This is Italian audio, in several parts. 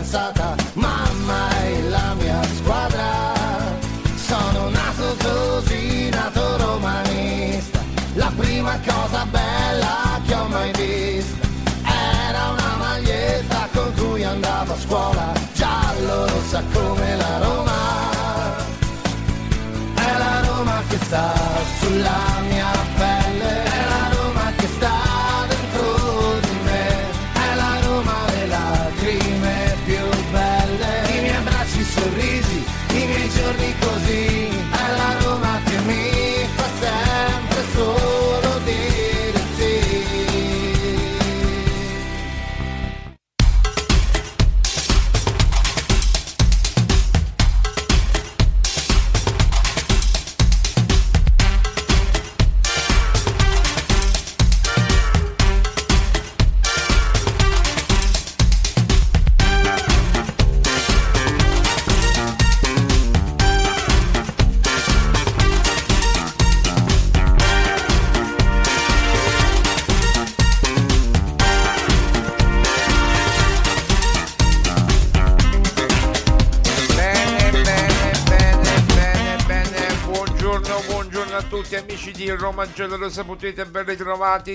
Qualche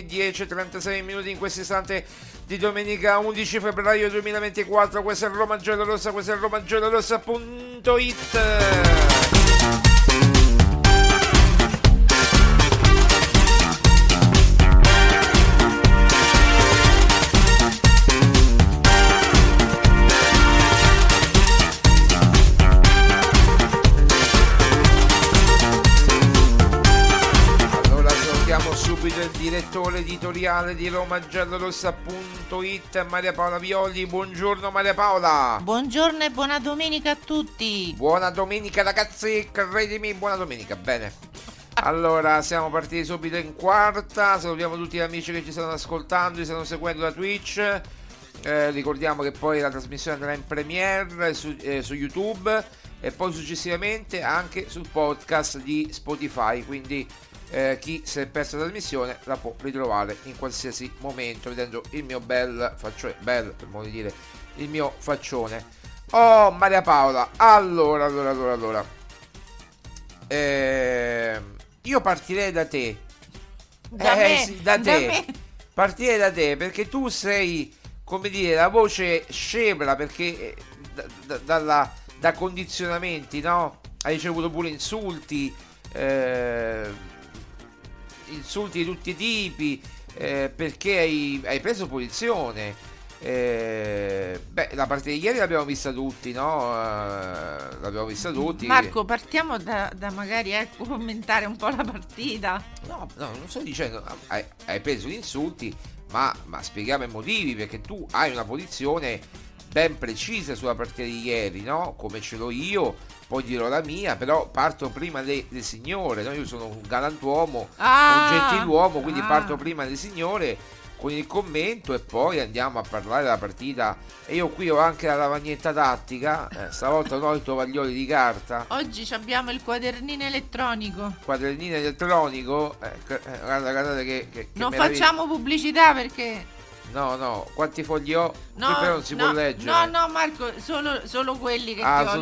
10.36 minuti in questo istante di domenica 11 febbraio 2024 questa è Roma Rossa. questa è Roma Giallorossa.it editoriale di RomaGiallorossa.it Maria Paola Violi. Buongiorno Maria Paola. Buongiorno e buona domenica a tutti. Buona domenica ragazzi, credimi, buona domenica, bene. Allora, siamo partiti subito in quarta, salutiamo tutti gli amici che ci stanno ascoltando, ci stanno seguendo da Twitch. Eh, ricordiamo che poi la trasmissione andrà in premiere su, eh, su YouTube e poi successivamente anche sul podcast di Spotify, quindi eh, chi si è perso la trasmissione la può ritrovare in qualsiasi momento vedendo il mio bel faccione, bel per modo di dire, il mio faccione. Oh Maria Paola, allora, allora, allora, allora. Ehm, io partirei da te. Da Eh, me, sì, da da te. me. Partirei da te perché tu sei, come dire, la voce scebra perché eh, da, da- dalla- da condizionamenti, no? Hai ricevuto pure insulti, eh, insulti di tutti i tipi, eh, perché hai, hai preso posizione. Eh, beh, la partita di ieri l'abbiamo vista tutti, no? Eh, l'abbiamo vista tutti. Marco, partiamo da, da magari ecco, commentare un po' la partita. No, no, non sto dicendo, hai, hai preso gli insulti, ma, ma spieghiamo i motivi, perché tu hai una posizione ben precisa sulla partita di ieri, no? Come ce l'ho io, poi dirò la mia, però parto prima le, le signore, no? Io sono un galantuomo, Ah, un gentiluomo, quindi ah. parto prima le signore con il commento e poi andiamo a parlare della partita. E io qui ho anche la lavagnetta tattica, eh, stavolta non ho i tovaglioli di carta Oggi abbiamo il quadernino elettronico. quadernino elettronico eh, eh, guarda, guardate che, che- che Non meraviglia. facciamo pubblicità perché... no no quanti fogli ho No, qui però non si no, può leggere No, no, Marco, solo, solo quelli che Ah,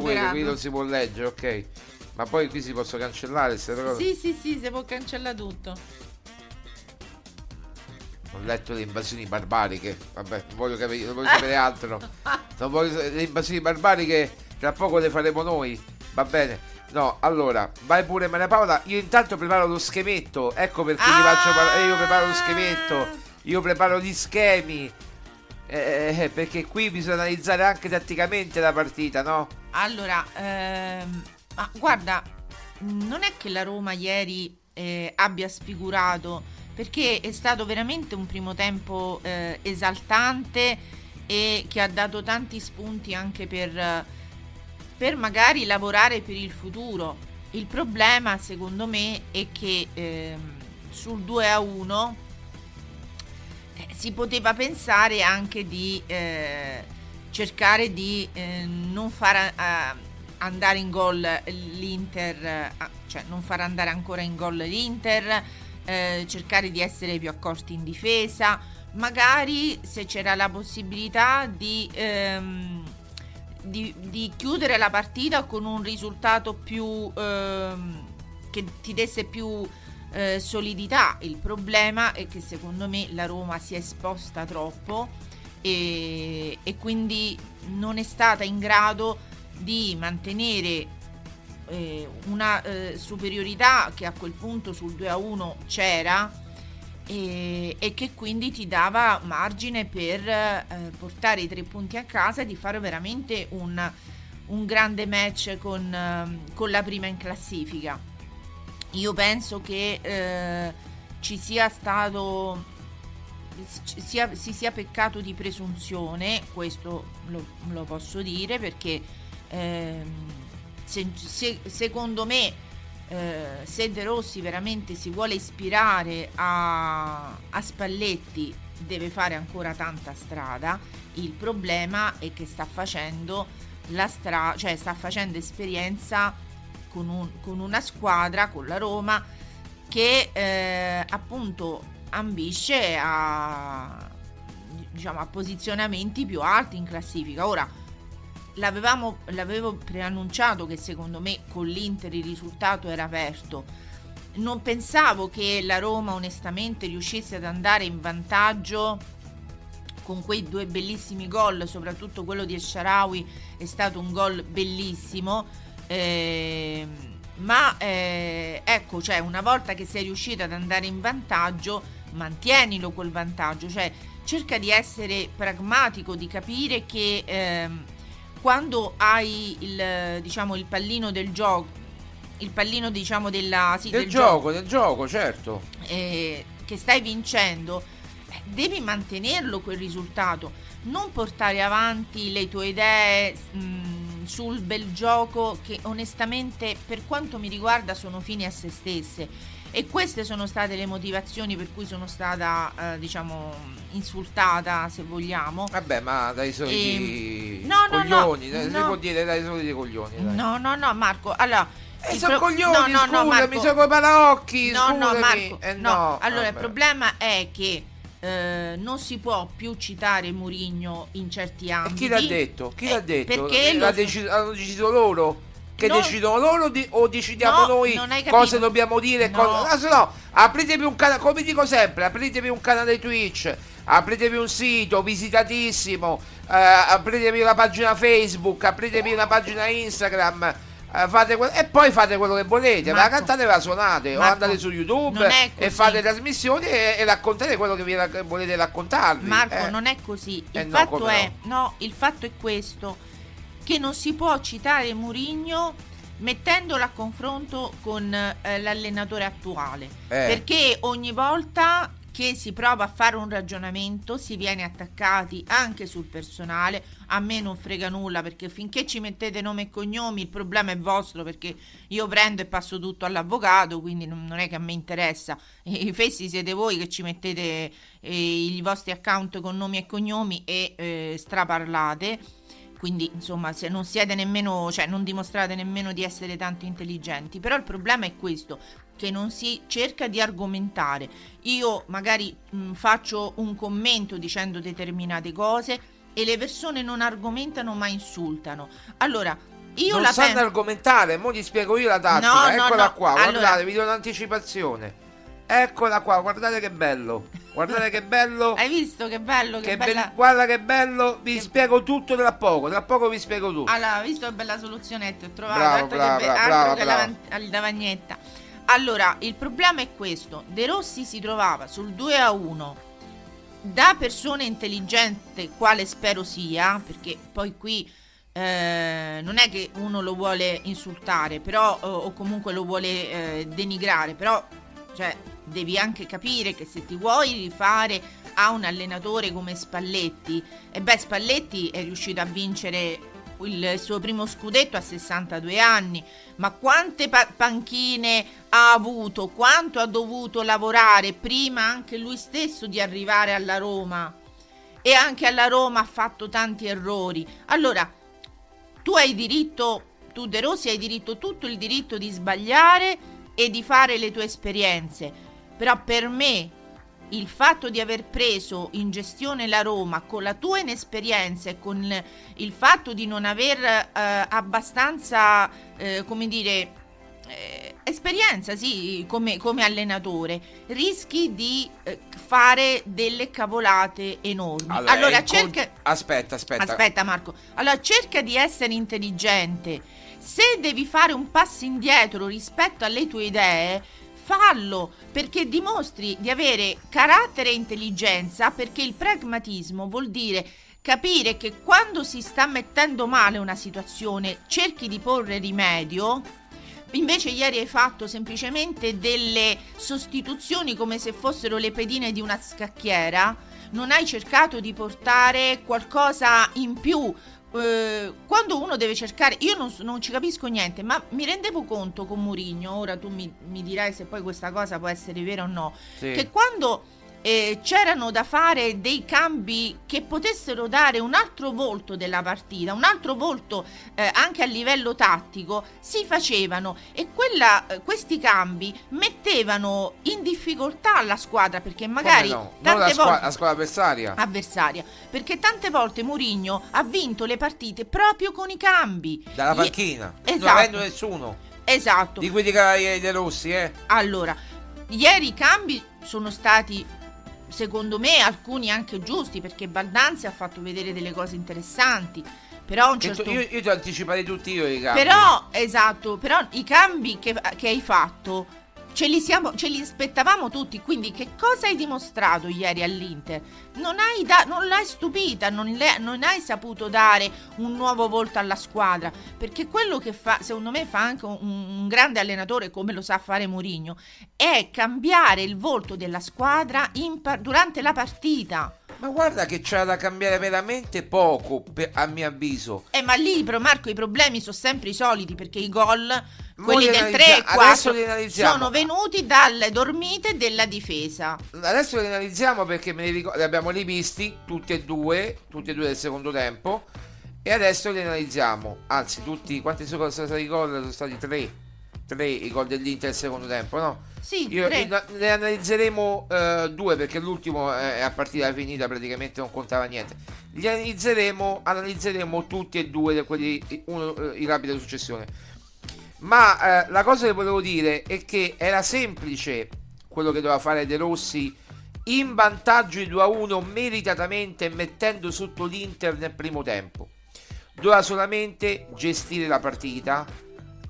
Quello qui non si può leggere, ok. Ma poi qui si possono cancellare queste cose. Sì, sì, sì, si può cancellare tutto. Ho letto le invasioni barbariche. Vabbè, non voglio capire, non voglio sapere altro. Non voglio, le invasioni barbariche tra poco le faremo noi. Va bene. No, allora, vai pure Maria Paola. Io intanto preparo lo schemetto. Ecco perché ti faccio parlare. Io preparo lo schemetto. Io preparo gli schemi. Eh, eh, perché qui bisogna analizzare anche tatticamente la partita, no? Allora, ehm, ma guarda, non è che la Roma ieri eh, abbia sfigurato, perché è stato veramente un primo tempo eh, esaltante e che ha dato tanti spunti anche per, per magari lavorare per il futuro. Il problema, secondo me, è che ehm, sul 2 a 1 eh, si poteva pensare anche di eh, cercare di eh, non far eh, andare in gol l'Inter, eh, cioè non far andare ancora in gol l'Inter, eh, cercare di essere più accorti in difesa, magari se c'era la possibilità di, ehm, di, di chiudere la partita con un risultato più ehm, che ti desse più eh, solidità. Il problema è che secondo me la Roma si è esposta troppo e, e quindi non è stata in grado di mantenere eh, una eh, superiorità che a quel punto sul 2 a 1 c'era e, e che quindi ti dava margine per eh, portare i tre punti a casa e di fare veramente un, un grande match con, ehm, con la prima in classifica io penso che eh, ci sia stato sia, si sia peccato di presunzione, questo lo, lo posso dire perché ehm, se, se, secondo me eh, se De Rossi veramente si vuole ispirare a, a Spalletti deve fare ancora tanta strada, il problema è che sta facendo la strada, cioè sta facendo esperienza con, un, con una squadra, con la Roma, che eh, appunto ambisce a, diciamo, a posizionamenti più alti in classifica. Ora, l'avevamo, l'avevo preannunciato che secondo me con l'Inter il risultato era aperto. Non pensavo che la Roma onestamente riuscisse ad andare in vantaggio con quei due bellissimi gol, soprattutto quello di Esharawi è stato un gol bellissimo eh, ma eh, ecco, cioè, una volta che sei riuscito ad andare in vantaggio, mantienilo quel vantaggio, cioè cerca di essere pragmatico, di capire che ehm, quando hai il, diciamo, il pallino del gioco, il pallino diciamo della, sì, del, del gioco, gioco, del gioco, certo, eh, che stai vincendo, eh, devi mantenerlo quel risultato, non portare avanti le tue idee. Mh, sul bel gioco che onestamente per quanto mi riguarda sono fini a se stesse e queste sono state le motivazioni per cui sono stata eh, diciamo insultata se vogliamo vabbè ma dai soliti e... no, coglioni no, no, si no. può dire dai soliti coglioni dai. no no no Marco allora e il sono pro- coglioni, no, no, no, scusami, Marco. sono coi paraocchi, no, no, scusami. Marco, Eh, no. no, Allora, il vabbè. problema è che eh, non si può più citare Murigno in certi E ambiti. chi l'ha detto? Chi l'ha Eh, detto? Perché Eh, l'ha deci- hanno deciso loro? Che Non- decidono loro di- o decidiamo No, noi cosa dobbiamo dire? No. Cosa... Ah, se no, apritevi un canale, come dico sempre, apritevi un canale Twitch, apritevi un sito visitatissimo, eh, apritevi una pagina Facebook, apritevi una pagina Instagram. Eh, fate que- e poi fate quello che volete, ma la Marco. cantate la suonate, o Marco, andate su YouTube e fate trasmissioni e, e raccontate quello che vi rac- volete raccontarvi. Marco, eh. non è così. Il Eh no, fatto come è no, il fatto è questo che non si può citare Murigno mettendolo a confronto con eh, l'allenatore attuale, Eh. perché ogni volta che si prova a fare un ragionamento, si viene attaccati anche sul personale. A me non frega nulla perché finché ci mettete nome e cognomi il problema è vostro perché io prendo e passo tutto all'avvocato, quindi non è che a me interessa. I fessi siete voi che ci mettete eh, i vostri account con nomi e cognomi e eh, straparlate. Quindi, insomma, se non siete nemmeno, cioè non dimostrate nemmeno di essere tanto intelligenti. Però il problema è questo: che non si cerca di argomentare. Io magari mh, faccio un commento dicendo determinate cose e le persone non argomentano ma insultano. Allora, io non la sanno penso. argomentare, mo gli spiego io la tattica. No, no, Eccola no. qua, Allora- guardate, vi do un'anticipazione. Eccola qua, guardate che bello. Guardate che bello. Hai visto che bello? Che, Che bella. be- guarda che bello, vi spiego tutto tra poco, tra poco vi spiego tutto. Allora, visto che bella soluzionetta ho trovato, Bravo, altro brava, che, be- che brava. la, van- la lavagnetta. Allora, il problema è questo: De Rossi si trovava sul 2 a 1 da persona intelligente, quale spero sia, perché poi qui eh, non è che uno lo vuole insultare, però o, o comunque lo vuole eh, denigrare, però cioè, devi anche capire che se ti vuoi rifare a un allenatore come Spalletti, e beh, Spalletti è riuscito a vincere il suo primo scudetto a 62 anni, ma quante pa- panchine ha avuto, quanto ha dovuto lavorare prima anche lui stesso di arrivare alla Roma? E anche alla Roma ha fatto tanti errori. Allora, tu hai diritto, tu De Rossi hai diritto tutto il diritto di sbagliare e di fare le tue esperienze, però per me il fatto di aver preso in gestione la Roma con la tua inesperienza e con il fatto di non aver eh, abbastanza, eh, come dire, eh, esperienza, sì, come, come allenatore, rischi di eh, fare delle cavolate enormi. Allora, Allora, in con- cerca... Aspetta, aspetta. Aspetta Marco, allora cerca di essere intelligente. Se devi fare un passo indietro rispetto alle tue idee, fallo perché dimostri di avere carattere e intelligenza perché il pragmatismo vuol dire capire che quando si sta mettendo male una situazione cerchi di porre rimedio Invece ieri hai fatto semplicemente delle sostituzioni come se fossero le pedine di una scacchiera, non hai cercato di portare qualcosa in più. Eh, quando uno deve cercare, io non, non ci capisco niente, ma mi rendevo conto con Murigno, ora tu mi, mi dirai se poi questa cosa può essere vera o no, Sì. che quando eh, c'erano da fare dei cambi che potessero dare un altro volto della partita, un altro volto eh, anche a livello tattico, si facevano e quella, eh, questi cambi mettevano in difficoltà la squadra perché magari no? Non tante la, squa- volte la squadra avversaria. avversaria perché tante volte Mourinho ha vinto le partite proprio con i cambi Dalla Gli- panchina. Non Esatto. avendo nessuno. esatto Di quelli che De Rossi, eh. allora, ieri i cambi sono stati, secondo me, alcuni anche giusti, perché Baldanzi ha fatto vedere delle cose interessanti. Però un certo io, io ti ho anticipato tutti io i cambi. Però, esatto, però i cambi che, che hai fatto ce li, siamo, ce li aspettavamo tutti. Quindi, che cosa hai dimostrato ieri all'Inter? Non, hai da- non l'hai stupita, non, le- non hai saputo dare un nuovo volto alla squadra. Perché quello che fa, secondo me, fa anche un, un grande allenatore, come lo sa fare Mourinho, è cambiare il volto della squadra in durante la partita. Ma guarda che c'era da cambiare veramente poco, per- a mio avviso. Eh, ma lì, però, Marco, i problemi sono sempre i soliti perché i gol, quelli li del analizza- 3 e adesso 4, li analizziamo. sono venuti dalle dormite della difesa. Adesso li analizziamo perché me li, ricor- li abbiamo rivisti tutti e due, tutti e due del secondo tempo. E adesso li analizziamo. Anzi, tutti quanti sono stati i gol? Sono stati tre. Tre i gol dell'Inter del secondo tempo, no? Sì, Io, io- ne analizzeremo eh, due perché l'ultimo è a partita finita, praticamente non contava niente. Li analizzeremo, analizzeremo tutti e due quelli uno, eh, in rapida successione. Ma eh, la cosa che volevo dire è che era semplice quello che doveva fare De Rossi in vantaggio di 2 a 1 meritatamente mettendo sotto l'Inter nel primo tempo. Doveva solamente gestire la partita,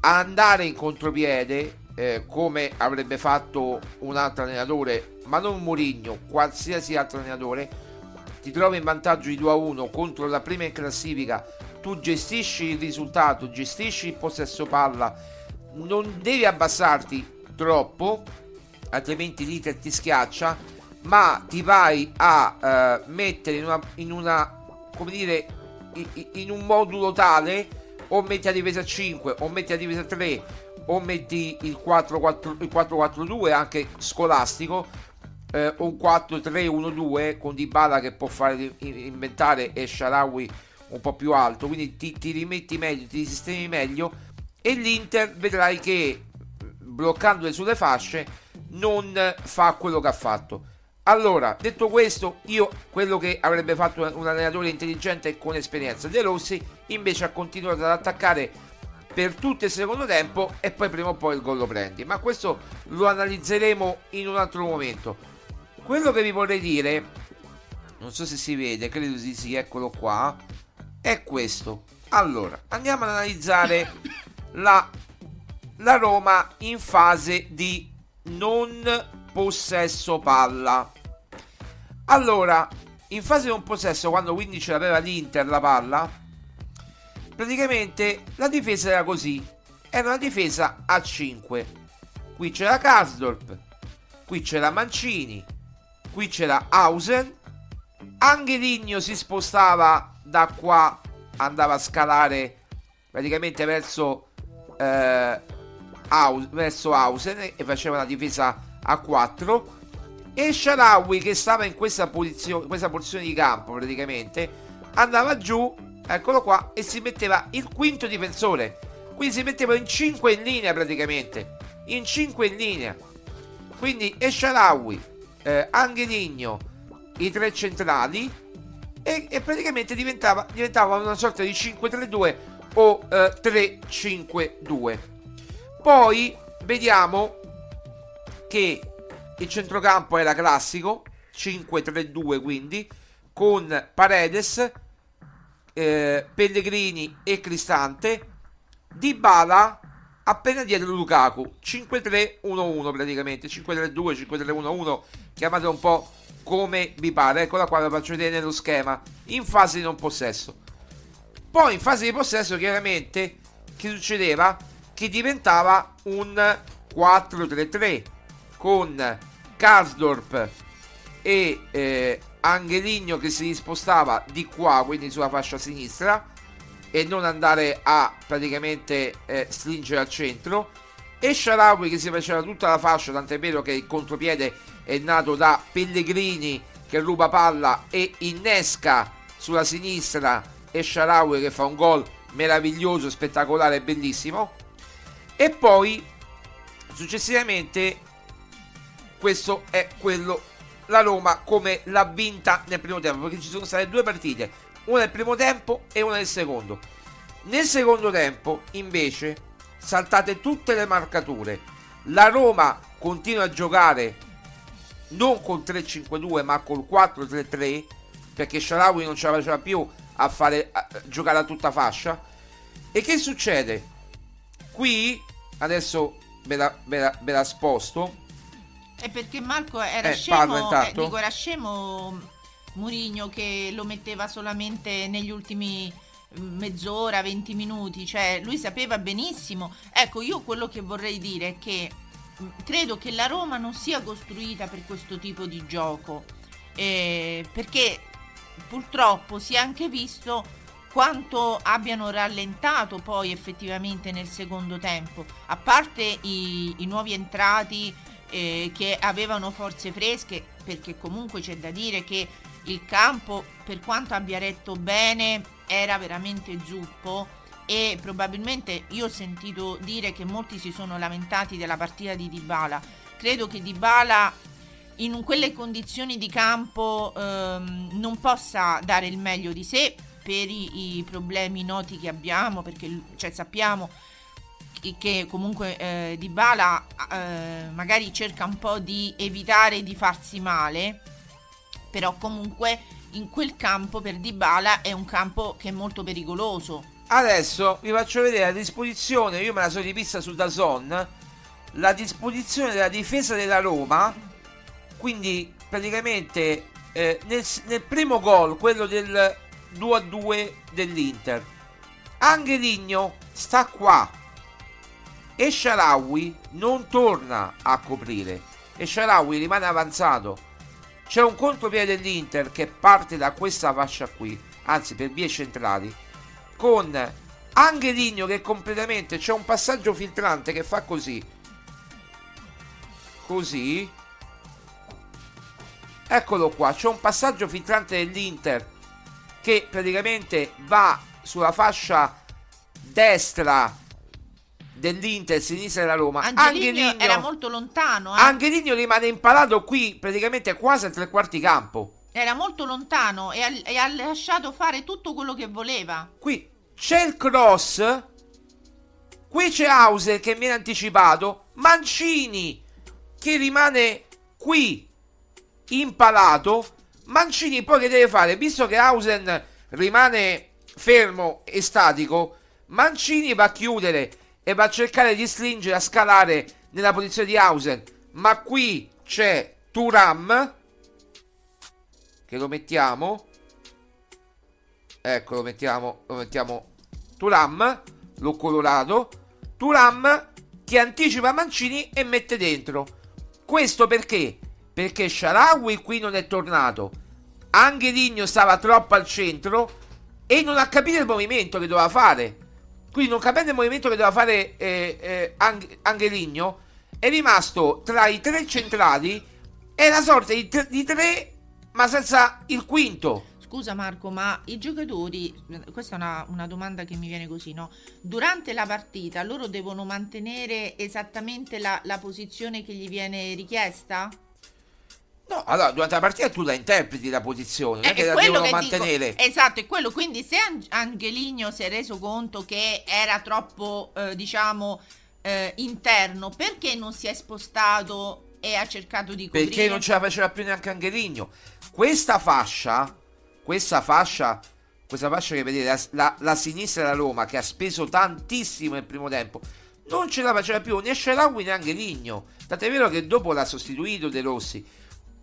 andare in contropiede eh, come avrebbe fatto un altro allenatore, ma non Mourinho, qualsiasi altro allenatore. Ti trovi in vantaggio di 2 a 1 contro la prima in classifica, tu gestisci il risultato, gestisci il possesso palla, non devi abbassarti troppo, altrimenti l'Inter ti schiaccia. ma ti vai a eh, mettere in una, in una come dire in, in un modulo tale o metti a difesa 5 o metti a difesa 3 o metti il 4-4-2 anche scolastico eh, un 4-3-1-2 con Dybala che può fare inventare e Sharawi un po' più alto. Quindi ti, ti rimetti meglio ti sistemi meglio e l'Inter vedrai che bloccandole sulle fasce non fa quello che ha fatto allora, detto questo, io quello che avrebbe fatto un allenatore intelligente e con esperienza De Rossi, invece ha continuato ad attaccare per tutto il secondo tempo e poi prima o poi il gol lo prendi. Ma questo lo analizzeremo in un altro momento. Quello che vi vorrei dire, non so se si vede, credo si sì, eccolo qua, è questo. Allora, andiamo ad analizzare la, la Roma in fase di non possesso palla. Allora, in fase di non possesso, quando quindi ce l'aveva l'Inter la palla, praticamente la difesa era così. Era una difesa a 5. Qui c'era Kasdorp, qui c'era Mancini, qui c'era Hausen. Angeligno si spostava da qua, andava a scalare praticamente verso, eh, verso Hausen e faceva una difesa a 4 e Sharawi che stava in questa posizione, questa porzione di campo praticamente andava giù, eccolo qua, e si metteva il quinto difensore. Quindi si metteva in 5 in linea praticamente, in 5 in linea. Quindi Esharawi, eh, Angeligno, i tre centrali e, e praticamente diventava, diventava, una sorta di 5-3-2 o eh, 3-5-2. Poi vediamo che il centrocampo era classico 5-3-2 quindi con Paredes eh, Pellegrini e Cristante Di Bala appena dietro Lukaku 5-3-1-1 praticamente 5-3-2 5-3-1-1 chiamate un po' come vi pare eccola qua la faccio vedere nello schema in fase di non possesso. Poi in fase di possesso chiaramente che succedeva? Che diventava un 4-3-3 con Karsdorp e eh, Angeligno che si spostava di qua, quindi sulla fascia sinistra, e non andare a praticamente eh, stringere al centro. E Sharawi che si faceva tutta la fascia, tant'è vero che il contropiede è nato da Pellegrini che ruba palla e innesca sulla sinistra e Sharawi che fa un gol meraviglioso, spettacolare bellissimo. E poi successivamente questo è quello. La Roma come l'ha vinta nel primo tempo perché ci sono state due partite una nel primo tempo e una nel secondo. Nel secondo tempo invece saltate tutte le marcature. La Roma continua a giocare non col 3-5-2 ma col 4-3-3 perché Sharawi non ce la faceva più a fare a giocare a tutta fascia. E che succede? Qui adesso ve la, ve la, ve la sposto è perché Marco era eh, scemo, eh, dico, era scemo Murigno che lo metteva solamente negli ultimi mm, mezz'ora, 20 minuti, cioè lui sapeva benissimo. Ecco, io quello che vorrei dire è che mm, credo che la Roma non sia costruita per questo tipo di gioco, eh, perché purtroppo si è anche visto quanto abbiano rallentato poi effettivamente nel secondo tempo, a parte i, i nuovi entrati eh, che avevano forze fresche, perché comunque c'è da dire che il campo, per quanto abbia retto bene, era veramente zuppo e probabilmente io ho sentito dire che molti si sono lamentati della partita di Dybala. Credo che Dybala in quelle condizioni di campo ehm, non possa dare il meglio di sé per i, i problemi noti che abbiamo, perché cioè, sappiamo che comunque eh, Dybala eh, magari cerca un po' di evitare di farsi male, però comunque in quel campo per Dybala è un campo che è molto pericoloso. Adesso vi faccio vedere la disposizione, io me la sono rivista su Dazon, la disposizione della difesa della Roma, quindi praticamente eh, nel, nel primo gol, quello del 2-2 dell'Inter, Angeligno sta qua, e Sharawi non torna a coprire e Sharawi rimane avanzato c'è un contropiede dell'Inter che parte da questa fascia qui, anzi per vie centrali, con Angeligno che completamente c'è un passaggio filtrante che fa così. Così. Eccolo qua, c'è un passaggio filtrante dell'Inter che praticamente va sulla fascia destra dell'Inter, sinistra della Roma. Angeligno, Angeligno era molto lontano, eh. Angeligno rimane impalato qui praticamente quasi a tre quarti campo. Era molto lontano e ha, e ha lasciato fare tutto quello che voleva. Qui c'è il cross. Qui c'è Hauser che viene anticipato. Mancini che rimane qui impalato. Mancini poi che deve fare? Visto che Hausen rimane fermo e statico, Mancini va a chiudere e va a cercare di stringere a scalare nella posizione di Hausen. Ma qui c'è Turam che lo mettiamo. Ecco, lo mettiamo, lo mettiamo Turam, l'ho colorato. Turam che anticipa Mancini e mette dentro. Questo perché? Perché Sharawi qui non è tornato. Angeligno stava troppo al centro e non ha capito il movimento che doveva fare. Quindi non capendo il movimento che doveva fare eh, eh, Ang- Angeligno è rimasto tra i tre centrali e la sorta di, tre- di tre ma senza il quinto. Scusa Marco, ma i giocatori, questa è una, una, domanda che mi viene così, no? Durante la partita loro devono mantenere esattamente la, la posizione che gli viene richiesta? No, allora durante la partita tu la interpreti la posizione, non è, è che la devono che mantenere. Dico, esatto, è quello. Quindi se Angeligno si è reso conto che era troppo, eh, diciamo, eh, interno, perché non si è spostato e ha cercato di coprire? Perché non ce la faceva più neanche Angeligno. Questa fascia, questa fascia, questa fascia che vedete, la, la, la sinistra della Roma che ha speso tantissimo nel primo tempo, non ce la faceva più né Sharawi né Angeligno. Tant'è vero che dopo l'ha sostituito De Rossi.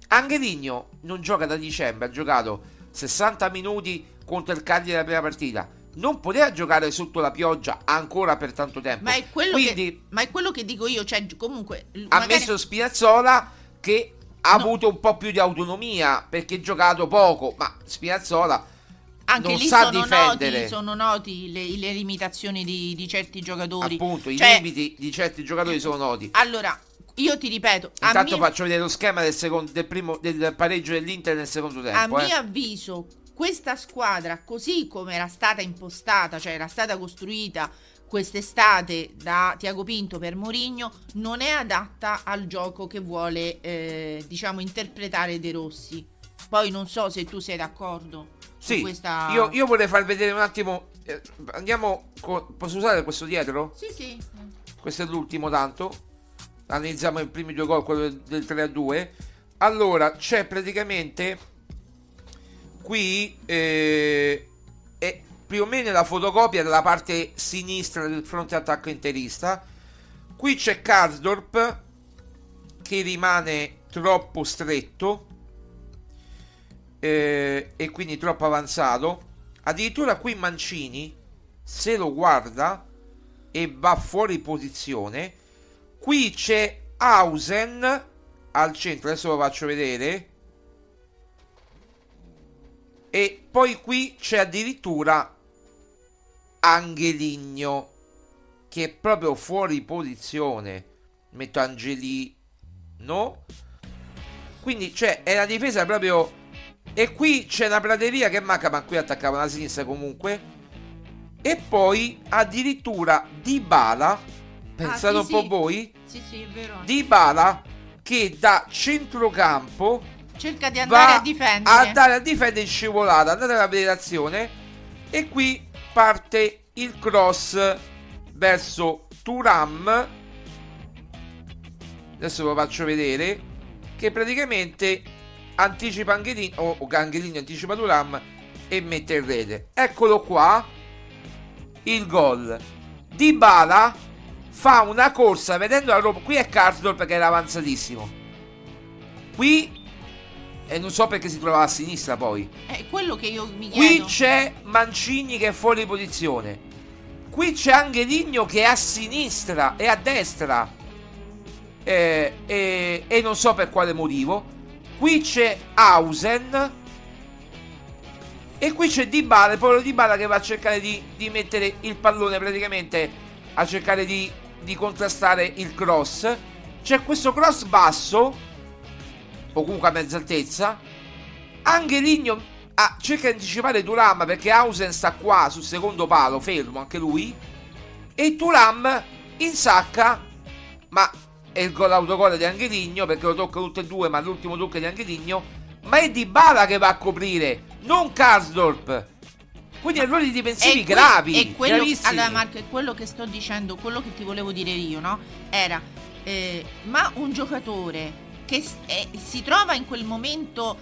Angeligno non gioca da dicembre, ha giocato 60 minuti contro il Cagliari nella prima partita. Non poteva giocare sotto la pioggia ancora per tanto tempo. Ma è quello, Quindi, che, ma è quello che dico io, cioè comunque... Ha magari... messo Spinazzola che ha no. avuto un po' più di autonomia perché ha giocato poco, ma Spinazzola anche non lì sa sono difendere. Noti, sono noti le, le limitazioni di, di, certi giocatori. Appunto, cioè, i limiti di certi giocatori sono noti. Allora, io ti ripeto. Intanto mio... faccio vedere lo schema del, secondo, del, primo, del pareggio dell'Inter nel secondo tempo. A eh. mio avviso, questa squadra, così come era stata impostata, cioè era stata costruita quest'estate da Tiago Pinto per Mourinho, non è adatta al gioco che vuole, eh, diciamo, interpretare De Rossi. Poi non so se tu sei d'accordo. Sì, questa... io, io, vorrei far vedere un attimo. Eh, andiamo. Con, posso usare questo dietro? Sì, sì. Questo è l'ultimo, tanto. Analizziamo i primi due gol, quello del, del 3 a 2. Allora, c'è praticamente. Qui. Eh, è più o meno la fotocopia della parte sinistra del fronte attacco interista. Qui c'è Karsdorp che rimane troppo stretto eh, e quindi troppo avanzato. Addirittura qui Mancini, se lo guarda e va fuori posizione, qui c'è Hausen al centro, adesso lo faccio vedere. E poi qui c'è addirittura Angeligno che è proprio fuori posizione. Metto Angelino. Quindi c'è, è la difesa proprio e qui c'è una prateria che manca, ma qui attaccava la sinistra comunque. E poi addirittura Dybala, pensate ah, sì, un sì. po' voi, sì, sì, è vero. Dybala che da centrocampo cerca di andare a difendere. andare a difendere in scivolata, andate a vedere l'azione e qui parte il cross verso Turam. Adesso ve lo faccio vedere che praticamente anticipa Angelino o oh, Angelino anticipa Turam e mette in rete. Eccolo qua il gol. Dybala fa una corsa vedendo la Roma. Qui è Karsdorp che era avanzatissimo. Qui e non so perché si trovava a sinistra poi. È quello che io mi chiedo. Qui c'è Mancini che è fuori posizione. Qui c'è Angeligno che è a sinistra e a destra. E, e, e non so per quale motivo. qui c'è Hausen e qui c'è Dybala, il povero Dybala che va a cercare di, di mettere il pallone praticamente a cercare di, di contrastare il cross. C'è questo cross basso o comunque a mezza altezza. Angeligno ah, cerca di anticipare Turam perché Hausen sta qua sul secondo palo, fermo anche lui. E Turam insacca, ma è il gol autogol di Angeligno perché lo tocca tutte e due, ma l'ultimo tocca di Angeligno. Ma è Dybala che va a coprire, non Karsdorp. Quindi errori difensivi que- gravi, e quello, allora Marco, è quello che sto dicendo, quello che ti volevo dire io, no? Era, eh, ma un giocatore che eh, si trova in quel momento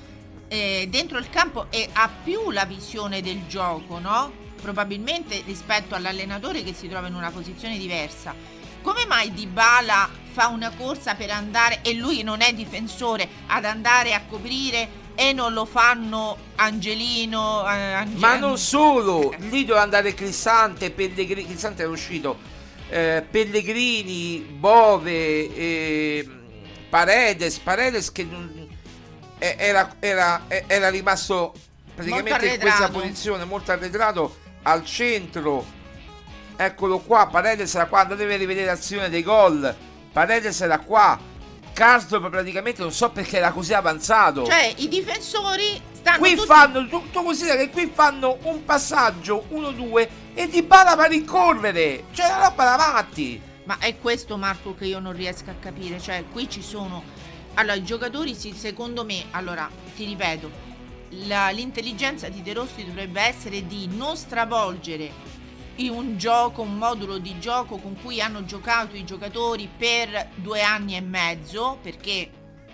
eh, dentro il campo e ha più la visione del gioco, no? Probabilmente rispetto all'allenatore che si trova in una posizione diversa. Come mai Dybala fa una corsa per andare e lui non è difensore ad andare a coprire e non lo fanno Angelino, eh, Ange- Ma non solo, lì doveva andare Cristante, Pellegrini, Cristante era uscito, eh, Pellegrini, Bove, eh, Paredes, Paredes che non- eh, era, era- era rimasto praticamente in questa posizione molto arretrato al centro. Eccolo qua, Paredes era qua, andatevi a rivedere l'azione dei gol. Paredes era qua. Castro praticamente non so perché era così avanzato. Cioè, i difensori stanno Qui tutti- fanno, tu, tu considera che qui fanno un passaggio 1-2 e Di Bala a rincorrere. Cioè, la roba davanti. Ma è questo, Marco, che io non riesco a capire. Cioè, qui ci sono. Allora, i giocatori, sì, secondo me, allora, ti ripeto, la- l'intelligenza di De Rossi dovrebbe essere di non stravolgere un gioco, un modulo di gioco con cui hanno giocato i giocatori per due anni e mezzo, perché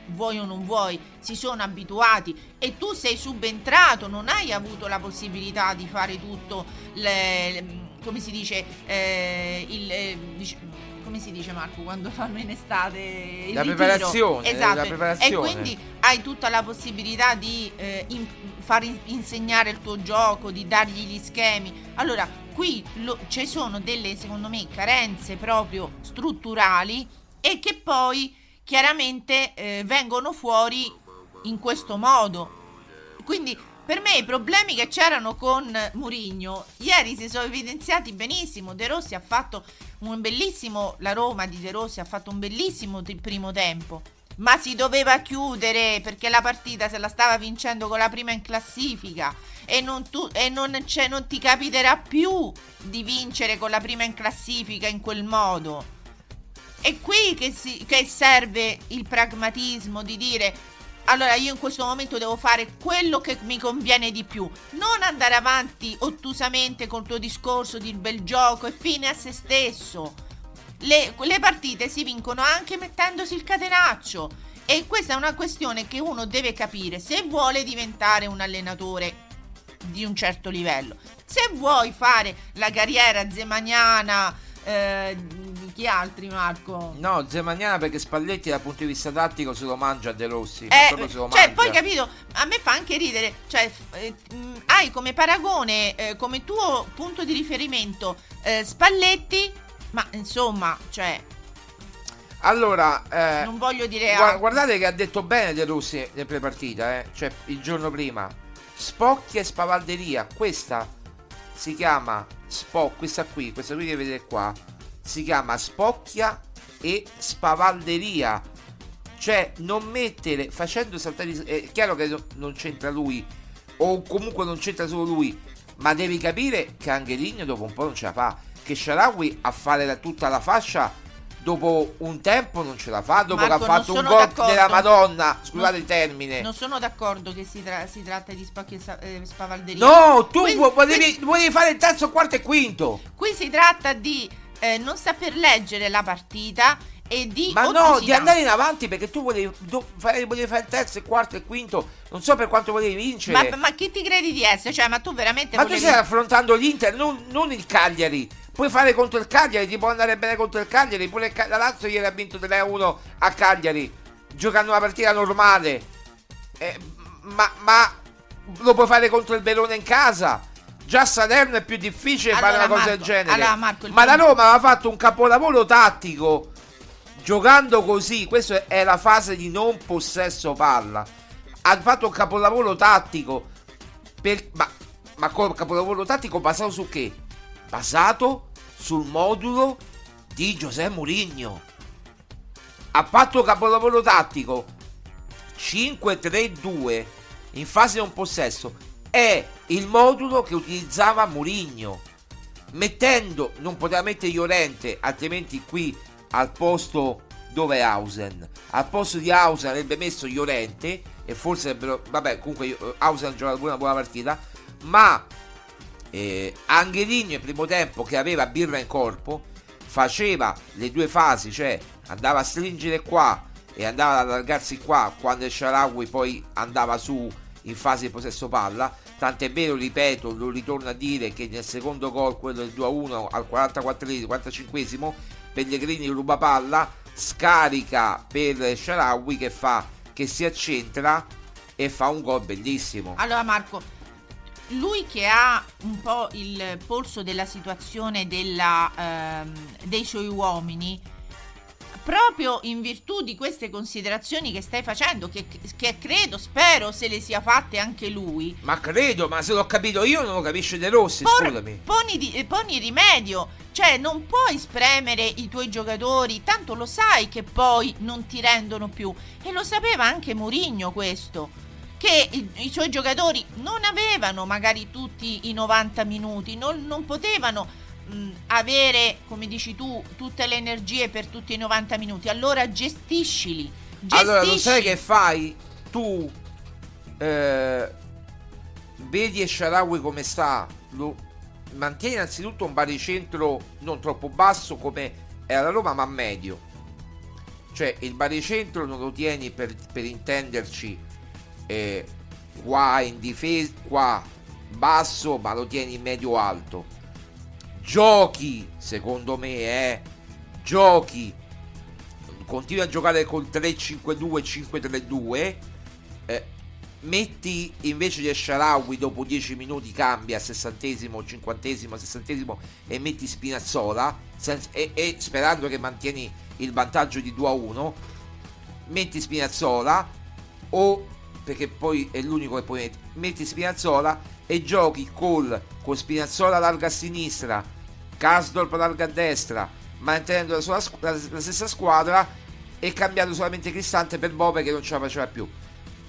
vuoi o non vuoi, si sono abituati e tu sei subentrato, non hai avuto la possibilità di fare tutto, le- come si dice, eh, il, eh, dic- come si dice Marco quando fanno in estate La preparazione, esatto, la preparazione. e quindi hai tutta la possibilità di eh, in- far in- insegnare il tuo gioco, di dargli gli schemi. Allora, qui lo- ci sono delle, secondo me, carenze proprio strutturali e che poi chiaramente eh, vengono fuori in questo modo. Quindi per me i problemi che c'erano con Murigno ieri si sono evidenziati benissimo. De Rossi ha fatto un bellissimo, la Roma di De Rossi ha fatto un bellissimo primo tempo. Ma si doveva chiudere perché la partita se la stava vincendo con la prima in classifica e non, tu, e non, c'è- non ti capiterà più di vincere con la prima in classifica in quel modo. È qui che, si- che serve il pragmatismo di dire allora io in questo momento devo fare quello che mi conviene di più, non andare avanti ottusamente col tuo discorso di bel gioco e fine a se stesso. Le, le partite si vincono anche mettendosi il catenaccio e questa è una questione che uno deve capire se vuole diventare un allenatore di un certo livello. Se vuoi fare la carriera zemaniana, eh, chi altri Marco? No, Zemaniana perché Spalletti dal punto di vista tattico se lo mangia De Rossi. ma Eh, lo cioè, mangia. poi capito, a me fa anche ridere, cioè, eh, hai come paragone, eh, come tuo punto di riferimento eh, Spalletti, ma insomma, cioè, Allora, eh, non voglio dire... ah, guardate che ha detto bene De Rossi nel prepartita, eh. Cioè, il giorno prima. Spocchia e spavalderia. Questa si chiama Spock, questa qui, questa qui che vedete qua, si chiama Spocchia e spavalderia. Cioè, non mettere, facendo saltare... È chiaro che no- non c'entra lui, o comunque non c'entra solo lui, ma devi capire che Angeligno dopo un po' non ce la fa. Che Sharawi a fare la- tutta la fascia dopo un tempo non ce la fa, dopo Marco, che ha fatto un gol della Madonna, scusate Non- il termine. Non sono d'accordo che si, tra- si tratta di spocchi e eh, spavalderia. No, tu Qui- vo- volevi, qui- volevi fare il terzo, quarto e quinto. Qui si tratta di eh, non saper leggere la partita e di Ma no, di andare in avanti perché tu volevi, do- fare, volevi fare il terzo, il quarto e quinto. Non so per quanto volevi vincere. Ma, ma chi ti credi di essere? Cioè, ma tu veramente Ma tu volevi- stai affrontando l'Inter, non, non il Cagliari. Puoi fare contro il Cagliari, ti può andare bene contro il Cagliari. Pure il la Lazio ieri ha vinto 3-1 a Cagliari, giocando una partita normale. Eh, ma, ma lo puoi fare contro il Verona in casa. Già a Salerno è più difficile fare Allora, una cosa Marco, del genere. allora, Marco, ma la Roma aveva fatto un capolavoro tattico giocando così. Questa è la fase di non possesso palla. ha fatto un capolavoro tattico. Per, ma, ma capolavoro tattico basato su che? Basato sul modulo di Giuseppe Mourinho. Ha fatto capolavoro tattico 5-3-2 in fase non possesso. È il modulo che utilizzava Mourinho. Mettendo, non poteva mettere Llorente, altrimenti qui al posto dove è Hausen. Al posto di Hausen avrebbe messo Llorente e forse avrebbero, vabbè, comunque eh, Hausen ha giocato una buona partita, ma eh, Angelino nel primo tempo che aveva birra in corpo faceva le due fasi, cioè andava a stringere qua e andava ad allargarsi qua quando il Sharawi poi andava su in fase di possesso palla. Tant'è vero, ripeto, lo ritorno a dire che nel secondo gol, quello del 2-1 al 44 45 Pellegrini ruba palla, scarica per Sharawi che che si accentra e fa un gol bellissimo. Allora Marco, lui che ha un po' il polso della situazione della, ehm, dei suoi uomini, proprio in virtù di queste considerazioni che stai facendo, che, che, credo, spero se le sia fatte anche lui. Ma credo, ma se l'ho capito io non lo capisce De Rossi, por, scusami. Poni, di, poni rimedio. Cioè, non puoi spremere i tuoi giocatori, tanto lo sai che poi non ti rendono più. E lo sapeva anche Mourinho questo. Che i, i suoi giocatori non avevano magari tutti i 90 minuti, non, non potevano mh, avere, come dici tu, tutte le energie per tutti i 90 minuti. Allora gestiscili. gestiscili. Allora, lo sai che fai? Tu eh, vedi Esharawi come sta, lo, mantiene innanzitutto un baricentro non troppo basso come è la Roma, ma medio. Cioè il baricentro non lo tieni per, per intenderci eh, qua in difesa, qua basso, ma lo tieni medio alto. Giochi, secondo me, eh, giochi. Continua a giocare col 3-5-2, 5-3-2. Eh, metti invece di Sharawi dopo 10 minuti cambia sessantesimo, cinquantesimo, sessantesimo e metti Spinazzola senza, e, e, sperando che mantieni il vantaggio di 2 a 1 metti Spinazzola o perché poi è l'unico che puoi mettere metti Spinazzola e giochi col, con Spinazzola larga a sinistra Kasdorp larga a destra mantenendo la, sua, la, la stessa squadra e cambiando solamente Cristante per Bobe che non ce la faceva più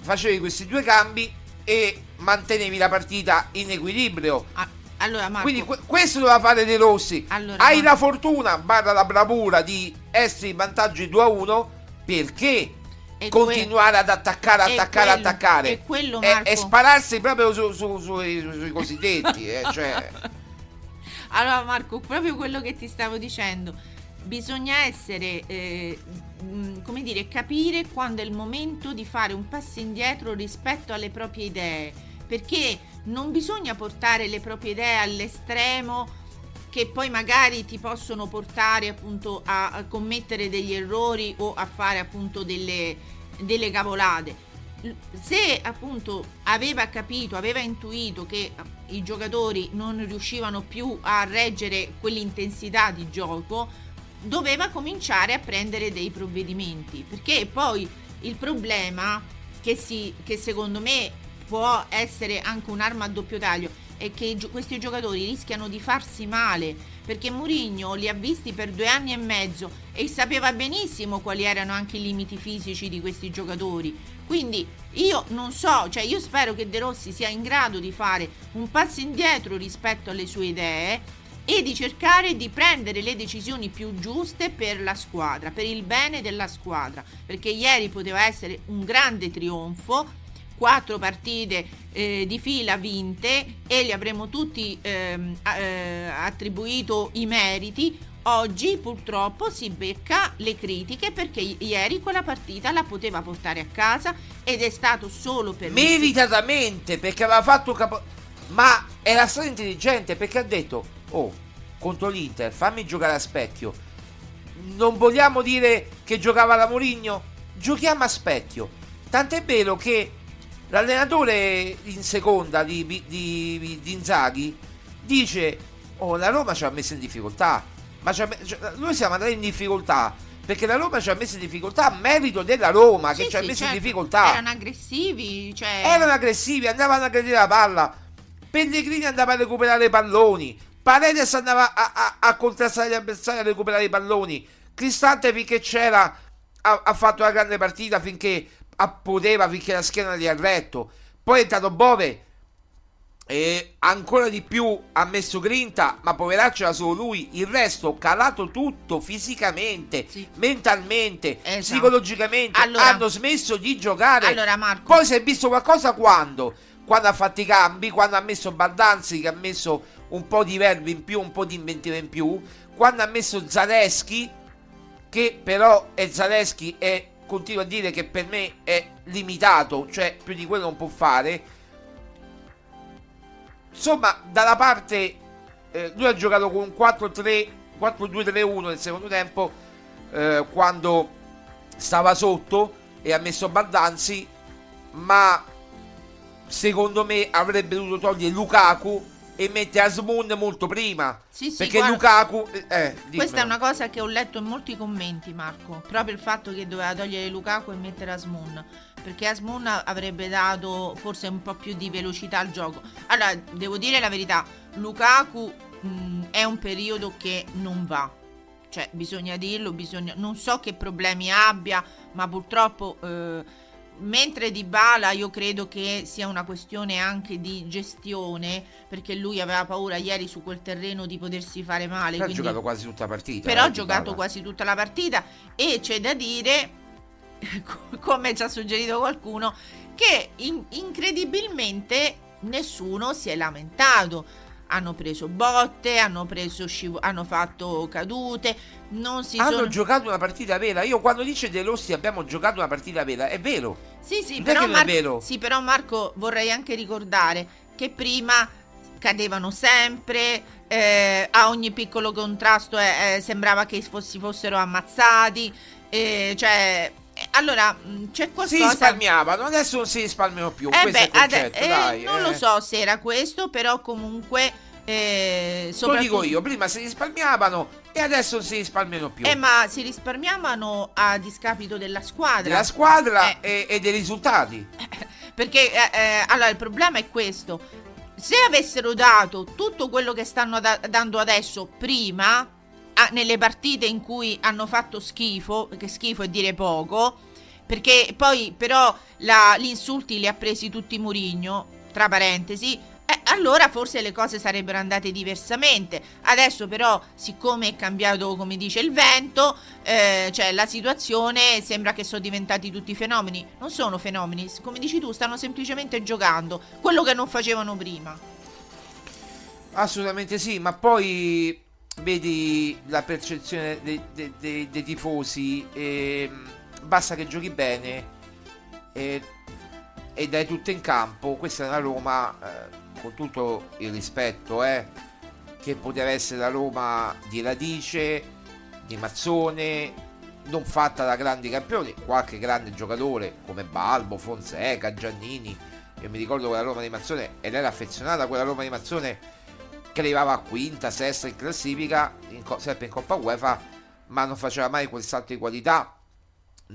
facevi questi due cambi e mantenevi la partita in equilibrio. Ah, allora, Marco, Quindi que- questo doveva fare De Rossi. Allora, Hai Marco. la fortuna, barra la bravura di essere in vantaggio 2 a 1 perché E continuare que- ad attaccare, e attaccare, quello- attaccare e quello, e, Marco- e spararsi proprio su- su- sui, sui cosiddetti. eh, cioè. Allora Marco, proprio quello che ti stavo dicendo, bisogna essere, eh, mh, come dire, capire quando è il momento di fare un passo indietro rispetto alle proprie idee, perché non bisogna portare le proprie idee all'estremo che poi magari ti possono portare appunto a, a commettere degli errori o a fare appunto delle, delle cavolate se appunto aveva capito, aveva intuito che i giocatori non riuscivano più a reggere quell'intensità di gioco, doveva cominciare a prendere dei provvedimenti. Perché poi il problema, che, si, che secondo me può essere anche un'arma a doppio taglio, è che questi giocatori rischiano di farsi male perché Mourinho li ha visti per due anni e mezzo e sapeva benissimo quali erano anche i limiti fisici di questi giocatori. Quindi io non so, cioè io spero che De Rossi sia in grado di fare un passo indietro rispetto alle sue idee e di cercare di prendere le decisioni più giuste per la squadra, per il bene della squadra, perché ieri poteva essere un grande trionfo, quattro partite eh, di fila vinte e gli avremmo tutti ehm, eh, attribuito i meriti. Oggi purtroppo si becca le critiche perché ieri quella partita la poteva portare a casa ed è stato solo per meritatamente perché aveva fatto capo ma era stato intelligente perché ha detto oh contro l'Inter fammi giocare a specchio. Non vogliamo dire che giocava la Mourinho? Giochiamo a specchio. Tant'è vero che l'allenatore in seconda di, di, di, di Inzaghi dice oh la Roma ci ha messo in difficoltà ma cioè, noi siamo andati in difficoltà perché la Roma ci ha messo in difficoltà a merito della Roma che Sì, ci ha sì, messo certo. in difficoltà. Erano aggressivi, cioè... Erano aggressivi, andavano a aggredire la palla. Pellegrini andava a recuperare i palloni. Paredes andava a, a- a contrastare gli avversari a recuperare i palloni. Cristante finché c'era ha, ha fatto una grande partita finché ah, poteva, finché la schiena gli ha retto. Poi è entrato Bove e ancora di più ha messo grinta, ma poveraccio era solo lui. Il resto calato tutto fisicamente, mentalmente, Esatto. psicologicamente. Allora- hanno smesso di giocare. Allora, Marco- Poi si è visto qualcosa quando? Quando ha fatto i cambi, quando ha messo Baldanzi, che ha messo un po' di verbi in più, un po' di inventiva in più. Quando ha messo Zaleschi, che però è Zaleschi e continuo a dire che per me è limitato, cioè più di quello non può fare. Insomma, dalla parte eh, lui ha giocato con un 4-3 4-2-3-1 nel secondo tempo eh, quando stava sotto e ha messo Baldanzi, ma secondo me avrebbe dovuto togliere Lukaku e mettere Asmun molto prima. Sì, sì, perché guarda- Lukaku eh, Questa è una cosa che ho letto in molti commenti, Marco. Proprio il fatto che doveva togliere Lukaku e mettere Asmun. Perché Asmun avrebbe dato forse un po' più di velocità al gioco. Allora, devo dire la verità: Lukaku mh, è un periodo che non va. Cioè, bisogna dirlo, bisogna... non so che problemi abbia, ma purtroppo. eh, Mentre Di Bala io credo che sia una questione anche di gestione, perché lui aveva paura ieri su quel terreno di potersi fare male. Però ha quindi- giocato quasi tutta la partita. però eh, ha giocato quasi tutta la partita e c'è da dire, come ci ha suggerito qualcuno, che in- incredibilmente nessuno si è lamentato. Hanno preso botte, hanno, preso scivo- hanno fatto cadute, non si Hanno sono... giocato una partita vera. Io quando dice De Rossi abbiamo giocato una partita vera, è vero. Sì, sì, però, Mar- vero. sì, però Marco vorrei anche ricordare che prima cadevano sempre, eh, a ogni piccolo contrasto eh, eh, sembrava che fossi- fossero ammazzati, eh, cioè... eh, Allora, mh, c'è Si qualcosa... risparmiavano, adesso non si risparmiano più. Eh beh, concetto, ade- eh, dai. non lo so se era questo, però comunque... Eh, Te Lo soprattutto- dico io, prima si risparmiavano e adesso non si risparmiano più. Eh, ma si risparmiavano a discapito della squadra. Della squadra Eh. e, e dei risultati. Perché eh, eh, allora il problema è questo: se avessero dato tutto quello che stanno da- dando adesso prima, a- nelle partite in cui hanno fatto schifo, che schifo è dire poco, perché poi però la- gli insulti li ha presi tutti Murigno, tra parentesi. Eh, allora forse le cose sarebbero andate diversamente. Adesso però, siccome è cambiato, come dice il vento, eh, cioè la situazione sembra che sono diventati tutti fenomeni. Non sono fenomeni, come dici tu, stanno semplicemente giocando quello che non facevano prima. Assolutamente sì, ma poi vedi la percezione dei, dei- dei- dei tifosi. ehm, basta che giochi bene e, e dai tutto in campo. Questa è una Roma, eh, con tutto il rispetto, eh, che poteva essere la Roma di radice, di mazzone, non fatta da grandi campioni, qualche grande giocatore come Balbo, Fonseca, Giannini. Io mi ricordo quella Roma di Mazzone ed era affezionata a quella Roma di Mazzone che arrivava a quinta, sesta in classifica, in sempre in Coppa UEFA, ma non faceva mai quel salto di qualità.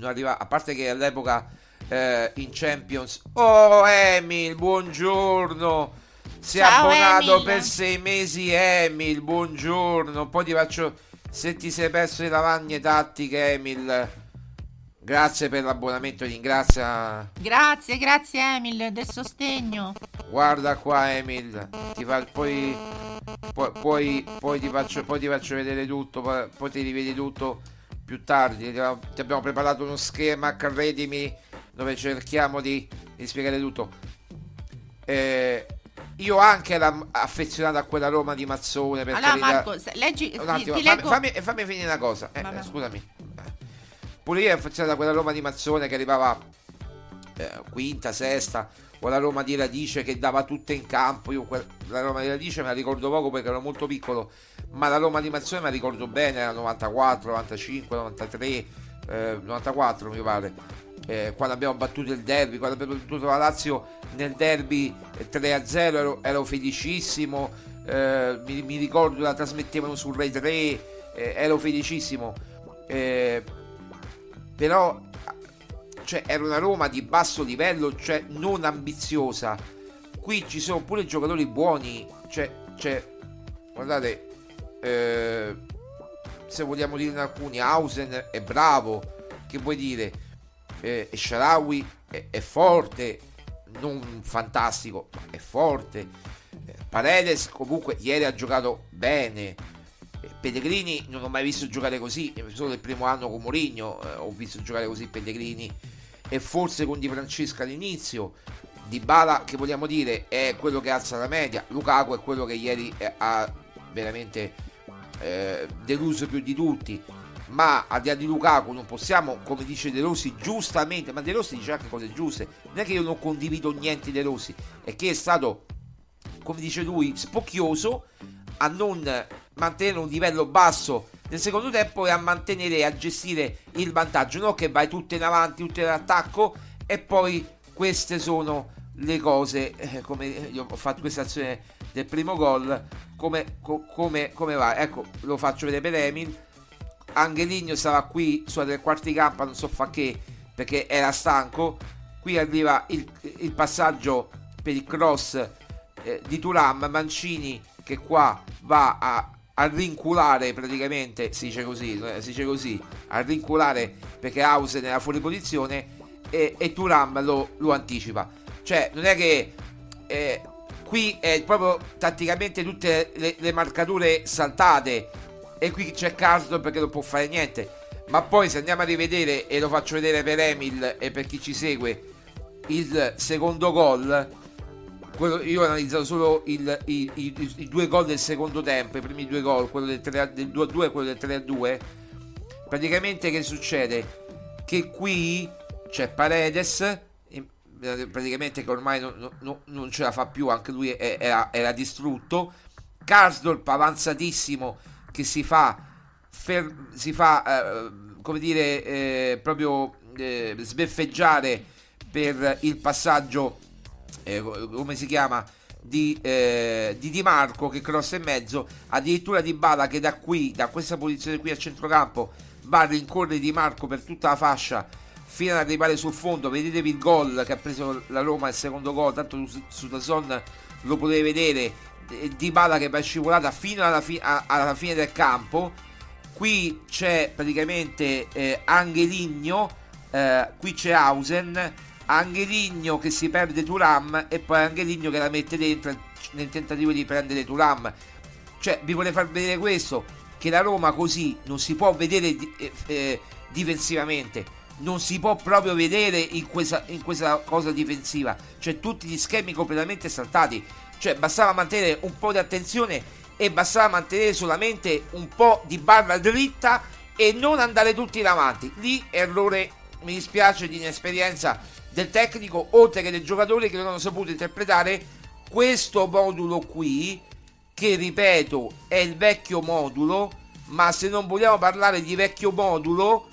Arriva, a parte che all'epoca eh, in Champions. Oh, Emil, buongiorno. Si è Ciao, abbonato Emil. per sei mesi, Emil. Buongiorno. Poi ti faccio. Se ti sei perso le lavagne tattiche, Emil. Grazie per l'abbonamento. Ringrazia. Grazie, grazie Emil del sostegno. Guarda qua, Emil. Ti fa, poi, poi, poi, poi ti faccio, poi ti faccio vedere tutto. Poi, ti rivedi tutto più tardi. Ti, ti abbiamo preparato uno schema, credimi, dove cerchiamo di, di spiegare tutto. Eh, io anche ero affezionato a quella Roma di Mazzone. Per Allora carità. Marco, leggi, Un ti, attimo, ti fammi, leggo... fammi- fammi finire una cosa. Eh, eh, scusami. Pure io ero affezionato a quella Roma di Mazzone che arrivava eh, quinta, sesta, o la Roma di Radice che dava tutte in campo. Io que- la Roma di Radice me la ricordo poco perché ero molto piccolo, ma la Roma di Mazzone me la ricordo bene, era 94, 95, 93, eh, 94 mi pare. Eh, quando abbiamo battuto il derby, quando abbiamo battuto la Lazio nel derby eh, 3-0 ero, ero felicissimo, eh, mi, mi ricordo la trasmettevano su Rai 3, eh, ero felicissimo. Eh, però cioè, era una Roma di basso livello, cioè non ambiziosa. Qui ci sono pure giocatori buoni, cioè, cioè guardate, eh, se vogliamo dire alcuni, Hausen è bravo, che vuoi dire? Eh, Sharawi è, è forte, non fantastico, ma è forte. Eh, Paredes comunque ieri ha giocato bene. Eh, Pellegrini non ho mai visto giocare così, solo il primo anno con Mourinho eh, ho visto giocare così Pellegrini e forse con Di Francesca all'inizio. Di Bala che vogliamo dire è quello che alza la media, Lukaku è quello che ieri eh, ha veramente deluso più di tutti ma al di di Lukaku non possiamo, come dice De Rossi, giustamente, ma De Rossi dice anche cose giuste, non è che io non condivido niente De Rossi, è che è stato, come dice lui, spocchioso a non mantenere un livello basso nel secondo tempo e a mantenere e a gestire il vantaggio, non che vai tutte in avanti, tutte in attacco e poi queste sono le cose, eh, come io ho fatto questa azione del primo gol, come, co, come, come va, ecco lo faccio vedere per Emil, Angeligno stava qui sulla tre quarti campo, non so fa che, perché era stanco. Qui arriva il, il passaggio per il cross eh, di Turam, Mancini che qua va a, a rinculare praticamente, si dice così, eh, si dice così, a rinculare perché Hausen era fuori posizione e, e Turam lo, lo, anticipa. Cioè, non è che eh, qui è proprio tatticamente tutte le, le marcature saltate e qui c'è Castro perché non può fare niente. Ma poi se andiamo a rivedere, e lo faccio vedere per Emil e per chi ci segue, il secondo gol, quello, io ho analizzato solo i, due gol del secondo tempo, i primi due gol, quello del, 3, del 2 2 e quello del 3 2. Praticamente che succede? Che qui c'è Paredes, praticamente che ormai non, non, non ce la fa più, anche lui era, era distrutto. Karsdorp avanzatissimo che si fa, fer- si fa eh, come dire, eh, proprio eh, sbeffeggiare per il passaggio, eh, come si chiama, di, eh, di Di Marco che crossa in mezzo, addirittura Di Bala che da qui, da questa posizione qui a centrocampo, va a rincorrere Di Marco per tutta la fascia fino ad arrivare sul fondo. Vedetevi il gol che ha preso la Roma, il secondo gol, tanto su, su Dazon lo potete vedere di Bala che va scivolata fino alla, fi- alla, fine del campo. Qui c'è praticamente eh, Angeligno, eh, qui c'è Hausen, Angeligno che si perde Turam e poi Angeligno che la mette dentro nel tentativo di prendere Turam. Cioè, vi vorrei far vedere questo, che la Roma così non si può vedere eh, eh, difensivamente, non si può proprio vedere in questa, in questa cosa difensiva, cioè tutti gli schemi completamente saltati cioè bastava mantenere un po' di attenzione e bastava mantenere solamente un po' di barra dritta e non andare tutti in avanti. Lì errore, mi dispiace, di inesperienza del tecnico, oltre che dei giocatori che non hanno saputo interpretare questo modulo qui, che ripeto è il vecchio modulo, ma se non vogliamo parlare di vecchio modulo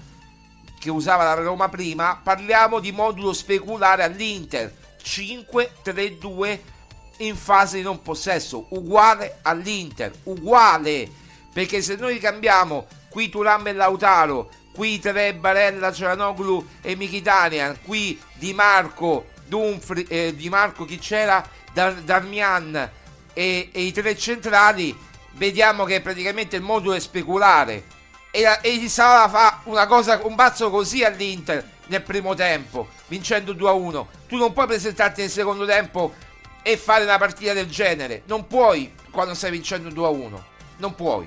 che usava la Roma prima, parliamo di modulo speculare all'Inter 5-3-2 in fase di non possesso, uguale all'Inter, uguale, perché se noi cambiamo qui Turam e Lautaro, qui tre Barella, Cianoglu e Michitanian, qui Di Marco, Dunfri, eh, Di Marco chi c'era, Dar- Darmian e, e, i tre centrali, vediamo che praticamente il modulo è speculare e, e il Sala fa una cosa, un bazzo così all'Inter nel primo tempo, vincendo 2-1. Tu non puoi presentarti nel secondo tempo e fare una partita del genere. Non puoi quando stai vincendo 2 a 1. Non puoi.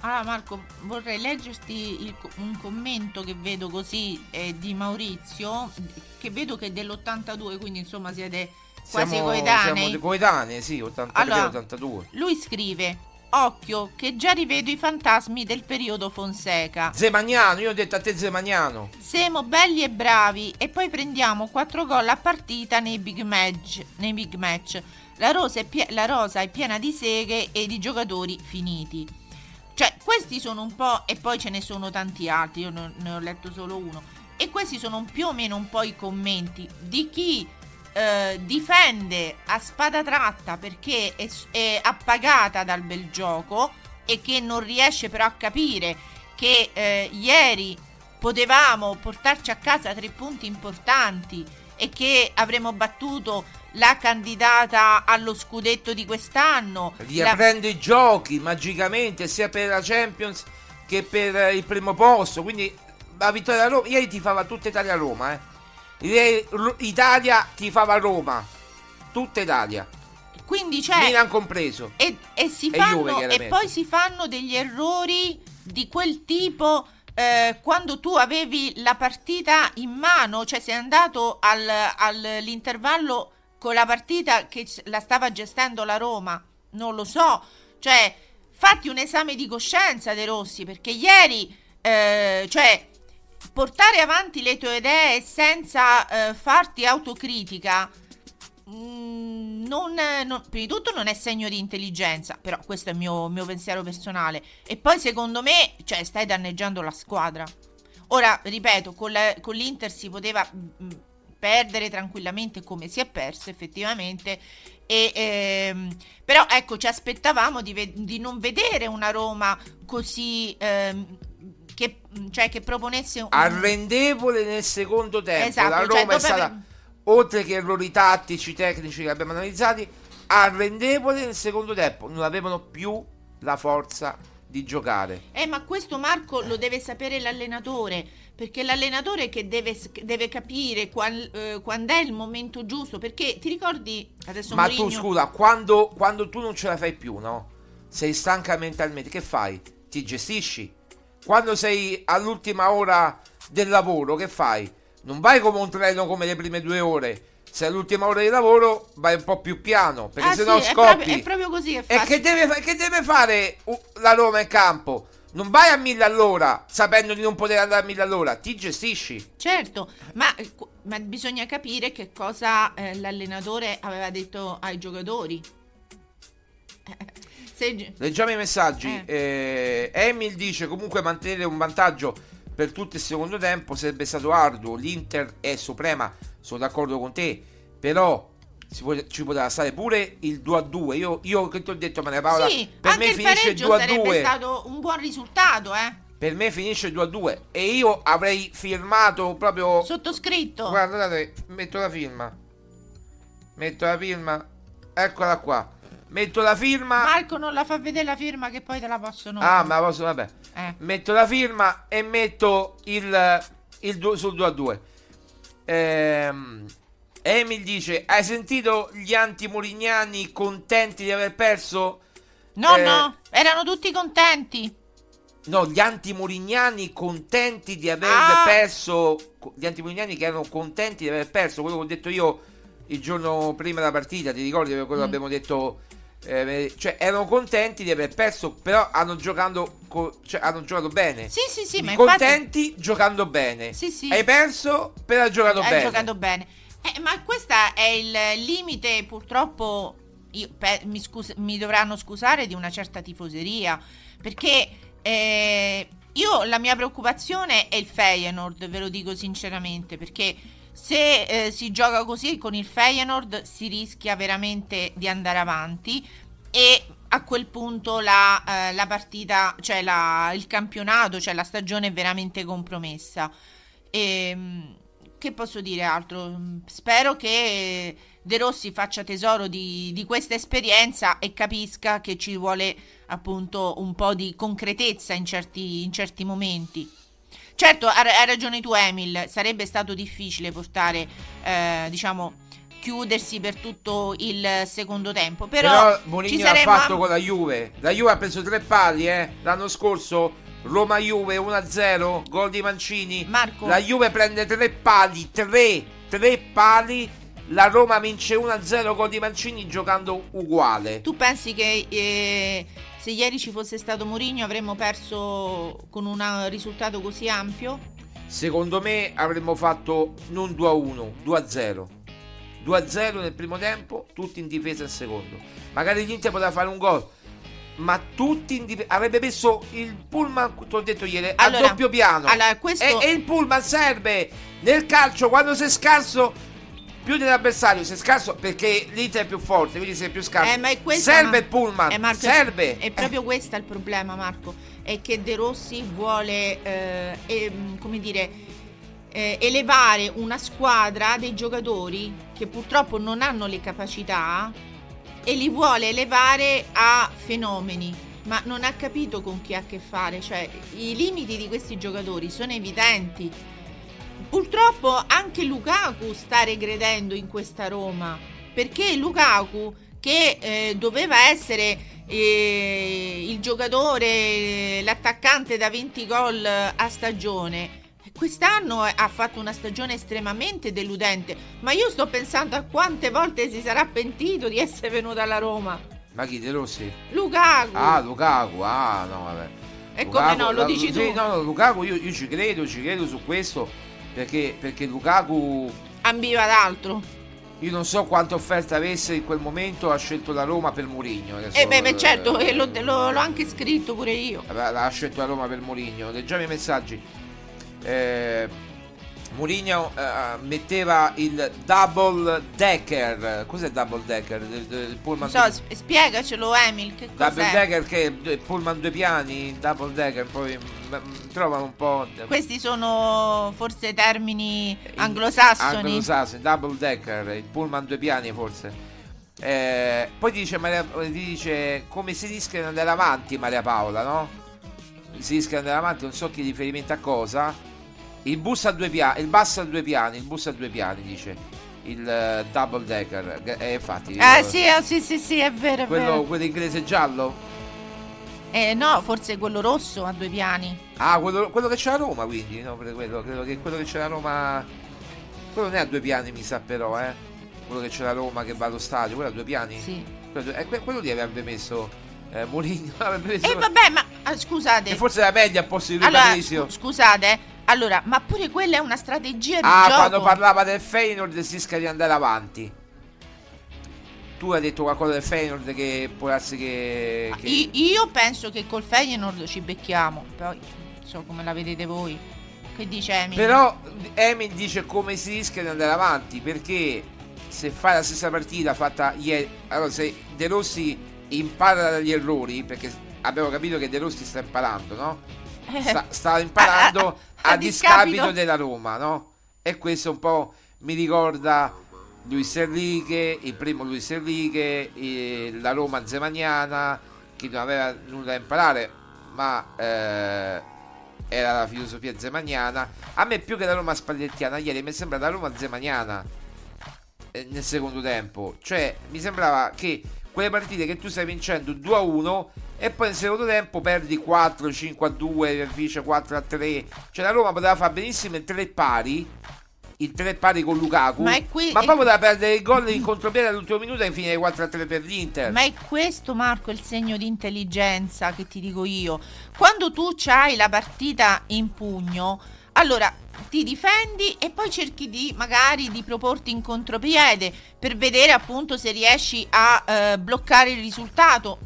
Allora Marco, vorrei leggerti il, un commento che vedo così eh, di Maurizio, che vedo che è dell'82, quindi insomma siete quasi siamo, coetanei. Siamo coetanei, sì, 83 allora, 82. Lui scrive, occhio che già rivedo i fantasmi del periodo Fonseca. Zemagnano, io ho detto a te Zemagnano. Siamo belli e bravi e poi prendiamo 4 gol a partita nei big match. Nei big match. La, rosa è pie- la rosa è piena di seghe e di giocatori finiti. Cioè, questi sono un po', e poi ce ne sono tanti altri, io ne ho letto solo uno. E questi sono più o meno un po' i commenti di chi eh, difende a spada tratta perché è, è, appagata dal bel gioco e che non riesce però a capire che eh, ieri potevamo portarci a casa tre punti importanti e che avremmo battuto la candidata allo scudetto di quest'anno. La- riaprendo i giochi magicamente sia per la Champions che per il primo posto. Quindi la vittoria della Roma. Ieri ti fava tutta Italia Roma, eh. Italia ti fava Roma. Tutta Italia. Quindi c'è Milan compreso. e, e si fanno Juve, e poi si fanno degli errori di quel tipo eh, quando tu avevi la partita in mano, cioè sei andato al- all'intervallo con la partita che la stava gestendo la Roma, non lo so, cioè fatti un esame di coscienza De Rossi perché ieri, eh, cioè portare avanti le tue idee senza eh, farti autocritica Mm, non, non- prima di tutto non è segno di intelligenza, però questo è il mio, mio pensiero personale. E poi secondo me, cioè, stai danneggiando la squadra. Ora, ripeto, con, la- con l'Inter si poteva mm, perdere tranquillamente come si è perso effettivamente. E, ehm, però ecco, ci aspettavamo di, ve- di non vedere una Roma così... ehm, che, cioè, che proponesse un... Arrendevole nel secondo tempo. Esatto, la cioè, Roma è dopo stata, aver- oltre che errori tattici, tecnici che abbiamo analizzati, arrendevole nel secondo tempo. Non avevano più la forza di giocare. Eh, ma questo Marco lo deve sapere l'allenatore, perché l'allenatore che deve, deve capire qual- eh, quando è il momento giusto, perché ti ricordi adesso Ma Mourinho- tu scusa, quando, quando tu non ce la fai più, no? Sei stanca mentalmente, che fai? Ti gestisci? Quando sei all'ultima ora del lavoro, che fai? Non vai come un treno come le prime due ore. Se è l'ultima ora di lavoro, vai un po' più piano, perché Ah, sennò sì, è scoppi. proprio- è proprio così, è E che deve, che deve fare uh, la Roma in campo? Non vai a mille all'ora sapendo di non poter andare a mille all'ora, ti gestisci. Certo, ma, eh, ma bisogna capire che cosa eh, l'allenatore aveva detto ai giocatori. Eh, se gi- Leggiamo i messaggi. Eh, Emil dice comunque mantenere un vantaggio per tutto il secondo tempo sarebbe stato arduo. L'Inter è suprema, sono d'accordo con te. Però può- ci poteva stare pure il 2 a 2. Io, io che ti ho detto, Maria Paola, sì, per me finisce il pareggio 2 a sarebbe 2. stato un buon risultato, eh. Per me finisce il 2 a 2. E io avrei firmato proprio. Sottoscritto. Guarda, guardate, metto la firma. Metto la firma. Eccola qua. Metto la firma. Marco non la fa vedere la firma che poi te la possono... Ah, ma posso, vabbè. Eh. Metto la firma e metto il, il du- sul 2 a 2. Ehm, Emil dice: Hai sentito gli anti-murignani contenti di aver perso? No, Eh, no, erano tutti contenti. No, gli anti-murignani contenti di aver Ah. perso. Gli anti-murignani che erano contenti di aver perso. Quello che ho detto io il giorno prima della partita. Ti ricordi quello che Mm. abbiamo detto? Eh, cioè, erano contenti di aver perso, però hanno giocato, co- cioè, hanno giocato bene. Sì, sì, sì, ma infatti... contenti giocando bene. Sì, sì. Hai perso, però hai giocato Hai bene. giocato bene. Eh, ma questo è il limite, purtroppo. io pe- mi, scus- mi dovranno scusare di una certa tifoseria. Perché eh, io la mia preoccupazione è il Feyenoord, ve lo dico sinceramente. Perché se eh, si gioca così con il Feyenoord si rischia veramente di andare avanti. E a quel punto la, eh, la partita, cioè la- il campionato, cioè la stagione è veramente compromessa. Ehm, che posso dire altro? Spero che De Rossi faccia tesoro di, di questa esperienza e capisca che ci vuole appunto un po' di concretezza in certi, in certi momenti. Certo, ha hai ragione tu, Emil. Sarebbe stato difficile portare, eh, diciamo, chiudersi per tutto il secondo tempo. Però, Però, ci Mourinho l'ha saremmo fatto con la Juve. La Juve ha preso tre pali, eh. L'anno scorso Roma-Juve 1-0, gol di Mancini. Marco. La Juve prende tre pali, tre, tre pali. La Roma vince 1-0 gol di Mancini giocando uguale. Tu pensi che eh, se ieri ci fosse stato Mourinho avremmo perso con un risultato così ampio? Secondo me avremmo fatto non 2-1, 2-0. 2-0 nel primo tempo, tutti in difesa nel secondo. Magari l'Inter poteva fare un gol, ma tutti in difesa. Avrebbe messo il pullman, ti ho detto ieri, Allora, a doppio piano. allora, questo- e, e il pullman serve nel calcio quando sei scarso. Più dell'avversario, sei scarso perché l'Inter è più forte, quindi sei più scarso. Eh, ma è questo, serve il pullman, eh, Marco, serve. È proprio questo il problema, Marco. È che De Rossi vuole, eh, ehm, come dire, eh, elevare una squadra dei giocatori che purtroppo non hanno le capacità e li vuole elevare a fenomeni. Ma non ha capito con chi ha a che fare, cioè i limiti di questi giocatori sono evidenti. Purtroppo anche Lukaku sta regredendo in questa Roma, perché Lukaku che eh, doveva essere eh, il giocatore, l'attaccante da 20 gol a stagione, quest'anno ha fatto una stagione estremamente deludente, ma io sto pensando a quante volte si sarà pentito di essere venuto alla Roma. Ma chi De Rossi? Lukaku! Ah, Lukaku, ah no, vabbè. E come no, lo la- dici sì, tu? No, no, Lukaku io, io ci credo, ci credo su questo perché, perché Lukaku Ambiva d'altro. io non so quanta offerta avesse in quel momento ha scelto la Roma per Mourinho. adesso, E beh, beh, eh, certo, e l'ho, l'ho- l'ho anche scritto pure io. l'ha scelto la Roma per Mourinho. Leggiamo i messaggi. Eh, Mourinho eh, metteva il double decker. Cos'è il double decker? Del pullman so, sp- spiegacelo Emil, che double cos'è? decker che è il pullman due piani, double decker, poi mm, mm, trovano un po' Questi sono forse termini anglosassoni. anglosassoni, double decker, il pullman due piani forse. Eh, poi dice, Maria, dice come si rischia di andare avanti Maria Paola, no? Si rischia di andare avanti, non so che riferimento a cosa. Il bus a due piani, il bus a due piani, il bus a due piani, dice il eh, double decker. Eh, infatti, Eh eh, sì, ah, sì, sì, sì, è vero, è quello, vero. quello inglese giallo? Eh no, forse quello rosso a due piani. Ah, quello, quello che c'è a Roma, quindi, no? Quello, credo che quello che c'è a Roma. Quello non è a due piani, mi sa però, eh. Quello che c'è a Roma che va allo stadio, quello a due piani? Sì. Quello, eh, que- quello lì avrebbe messo eh, Mourinho. Avrebbe messo. E vabbè, ma ah, scusate. che forse la media a posto di Rui Allora, scusate, eh. Allora, ma pure quella è una strategia di Ah, gioco. quando parlava del Feyenoord si rischia di andare avanti. Tu hai detto qualcosa del Feyenoord che può darsi che. che- I- io penso che col Feyenoord ci becchiamo, poi non so come la vedete voi. Che dice Emil? Però Emil dice come si rischia di andare avanti perché se fai la stessa partita fatta ieri, allora se De Rossi impara dagli errori, perché abbiamo capito che De Rossi sta imparando, no? Sta, sta imparando a- a a, discapito discapito della Roma, no? E questo un po' mi ricorda Luis Enrique, il primo Luis Enrique, eh, la Roma zemaniana, che non aveva nulla da imparare, ma eh, era la filosofia zemaniana. A me più che la Roma spallettiana, ieri mi sembra la Roma zemaniana eh, nel secondo tempo. Cioè, mi sembrava che quelle partite che tu stai vincendo 2 a 1 e poi nel secondo tempo perdi 4, 5 a 2, vince 4 a 3. Cioè la Roma poteva fare benissimo il 3 pari. Il 3 pari con Lukaku. Ma è qui- ma è- poi poteva perdere il gol in contropiede all'ultimo minuto e finire 4 a 3 per l'Inter. Ma è questo, Marco, il segno di intelligenza che ti dico io. Quando tu hai la partita in pugno, allora ti difendi e poi cerchi di magari di proporti in contropiede per vedere appunto se riesci a eh, bloccare il risultato,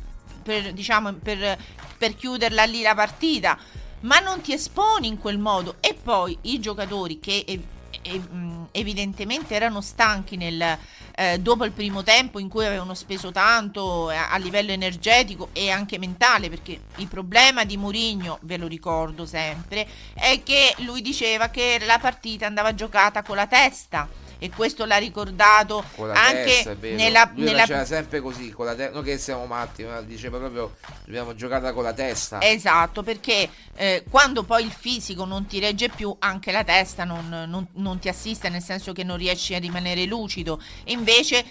per, diciamo, per, per chiuderla lì la partita. Ma non ti esponi in quel modo. E poi i giocatori che ev- ev- mh, evidentemente erano stanchi nel, eh, dopo il primo tempo in cui avevano speso tanto eh, a livello energetico e anche mentale, perché il problema di Mourinho, ve lo ricordo sempre, è che lui diceva che la partita andava giocata con la testa. E questo l'ha ricordato anche testa, nella, Lui nella faceva sempre così, con la testa. Non che siamo matti, ma diceva proprio dobbiamo giocare con la testa. Esatto, perché eh, quando poi il fisico non ti regge più, anche la testa non, non- non ti assiste, nel senso che non riesci a rimanere lucido. E invece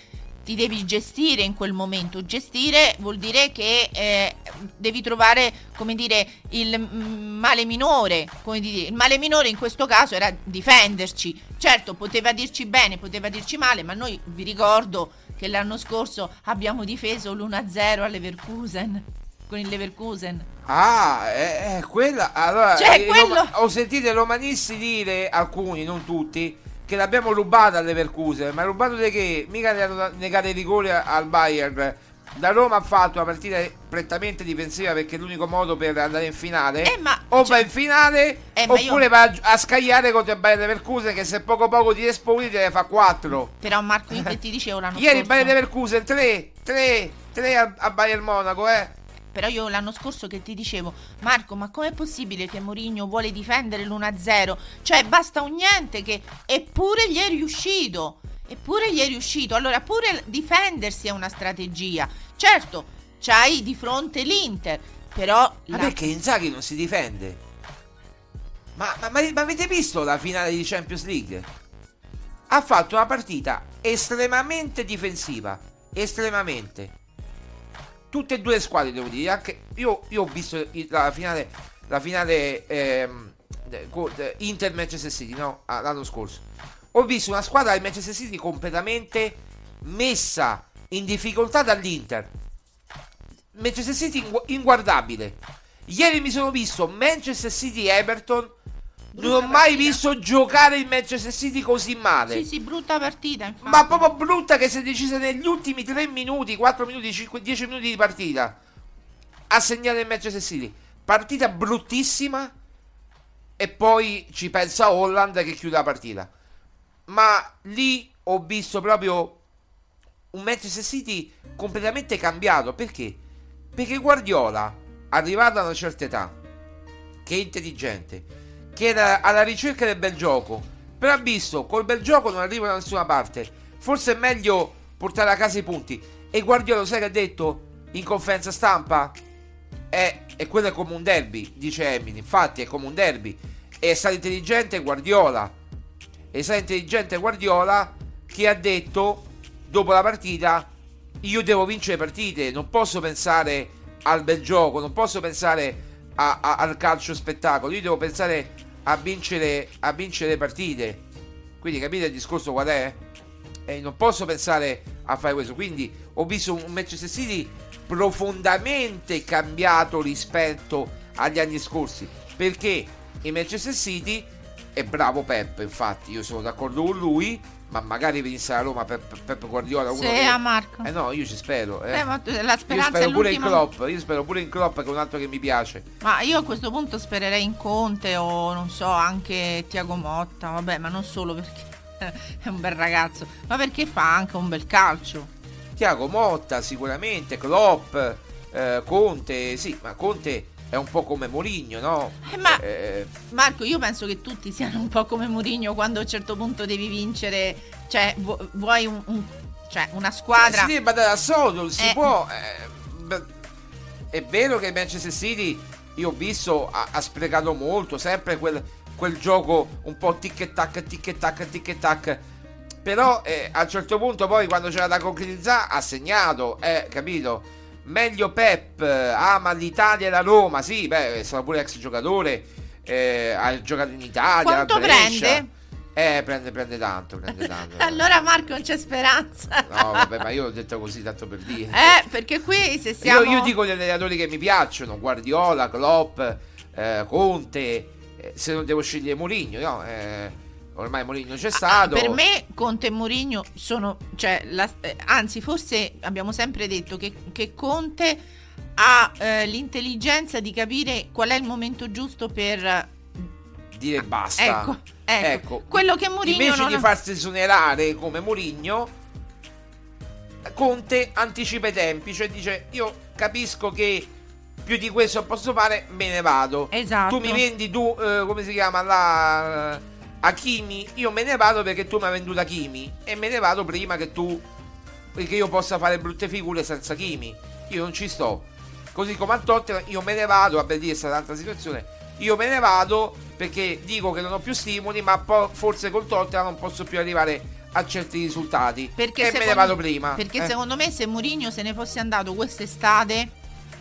ti devi gestire in quel momento. Gestire vuol dire che eh, devi trovare, come dire, il male minore. Come dire, il male minore in questo caso era difenderci. Certo, poteva dirci bene, poteva dirci male, ma noi vi ricordo che l'anno scorso abbiamo difeso l'1-0 al Leverkusen. Con il Leverkusen. Ah, è, è quella. Allora, Cioè, quello- Roma- ho sentito i romanisti dire, alcuni, non tutti, che l'abbiamo rubata alle Leverkusen. Ma rubato di che? Mica negato i rigori al Bayern la Roma ha fatto una partita prettamente difensiva perché è l'unico modo per andare in finale. Eh, ma- o va in finale Eh, oppure io- va a, scagliare contro il Bayern Leverkusen che se poco poco ti esponi te ne fa 4. Però Marco, io che ti dicevo l'anno Ieri il scorso. Bayern Leverkusen 3, 3, 3 a, a Bayern Monaco, eh. Però io l'anno scorso che ti dicevo, Marco, ma com'è possibile che Mourinho vuole difendere l'1-0? Cioè, basta un niente che... Eppure gli è riuscito. Eppure gli è riuscito. Allora, pure difendersi è una strategia. Certo, c'hai di fronte l'Inter, però... Ma la- perché Inzaghi non si difende? Ma, ma- ma- ma avete visto la finale di Champions League? Ha fatto una partita estremamente difensiva. Estremamente. Tutte e due le squadre, devo dire. Anche io, io ho visto la finale, la finale ehm, de- Inter-Manchester City, no? L'anno scorso. Ho visto una squadra del Manchester City completamente messa in difficoltà dall'Inter. Manchester City ingu- inguardabile. Ieri mi sono visto Manchester City Everton. Non ho mai visto giocare il Manchester City così male. Sì, sì, brutta partita, infatti. Ma proprio brutta che si è decisa negli ultimi 3 minuti, 4 minuti, 5, 10 minuti di partita. A segnare il Manchester City. Partita bruttissima. E poi ci pensa Holland che chiude la partita. Ma lì ho visto proprio un Manchester City completamente cambiato. Perché? Perché Guardiola, arrivato a una certa età, che è intelligente, che era alla ricerca del bel gioco, però ha visto col bel gioco non arriva da nessuna parte. Forse è meglio portare a casa i punti. E Guardiola, sai che ha detto in conferenza stampa? È, e quello è come un derby, dice Emily. Infatti, è come un derby. E è stato intelligente Guardiola. È stato intelligente Guardiola che ha detto dopo la partita: Io devo vincere partite. Non posso pensare al bel gioco, non posso pensare a- a- al calcio spettacolo. Io devo pensare a vincere, a vincere partite. Quindi capite il discorso qual è? E non posso pensare a fare questo. Quindi ho visto un Manchester City profondamente cambiato rispetto agli anni scorsi. Perché il Manchester City è bravo Pep, infatti io sono d'accordo con lui, ma magari venisse a Roma Pep, Pep Guardiola uno Sì, che... a Marco. Eh no, io ci spero. Eh. Eh, ma la io speranza spero è pure in Klopp, io spero pure in Klopp che è un altro che mi piace. Ma io a questo punto spererei in Conte o non so, anche Tiago Motta, vabbè, ma non solo perché è un bel ragazzo, ma perché fa anche un bel calcio. Tiago Motta sicuramente, Klopp, eh, Conte, sì, ma Conte è un po' come Mourinho, no? Eh, ma- Eh, Marco, io penso che tutti siano un po' come Mourinho quando a un certo punto devi vincere, cioè vu- vuoi un- un- cioè, una squadra... Deve badare al soldo, non si Eh. può. eh, è vero che Manchester City, io ho visto, ha, ha sprecato molto, sempre quel, quel gioco un po' tic e tac, tic e tac, tic e tac. Però eh, a un certo punto poi quando c'era da concretizzare ha segnato, eh, capito? Meglio Pep, eh, ama l'Italia e la Roma, sì, beh, stato pure ex giocatore, eh, ha giocato in Italia. Quanto prende? Eh, prende, prende tanto, prende tanto. Allora Marco non c'è speranza. No, vabbè, ma io l'ho detto così tanto per dire. Eh, perché qui se siamo... Io, io dico gli allenatori che mi piacciono, Guardiola, Klopp, eh, Conte, eh, se non devo scegliere Mourinho, no? Eh, ormai Mourinho c'è stato. Ah, Per me Conte e Mourinho sono, cioè, la- eh, anzi forse abbiamo sempre detto che, che Conte ha eh, l'intelligenza di capire qual è il momento giusto per... dire basta. Ecco, ecco. Quello che Mourinho Invece non di farsi esonerare come Mourinho, Conte anticipa i tempi, cioè dice io capisco che più di questo posso fare, me ne vado. Esatto. Tu mi vendi tu, eh, come si chiama, la Hakimi, io me ne vado perché tu mi hai venduto Hakimi e me ne vado prima che tu perché io possa fare brutte figure senza Kimi. Io non ci sto. Così come a Tottenham io me ne vado, vabbè lì è stata un'altra situazione. Io me ne vado perché dico che non ho più stimoli, ma po- forse col Tottenham non posso più arrivare a certi risultati. Perché e me ne vado prima. Perché Eh. secondo me se Mourinho se ne fosse andato quest'estate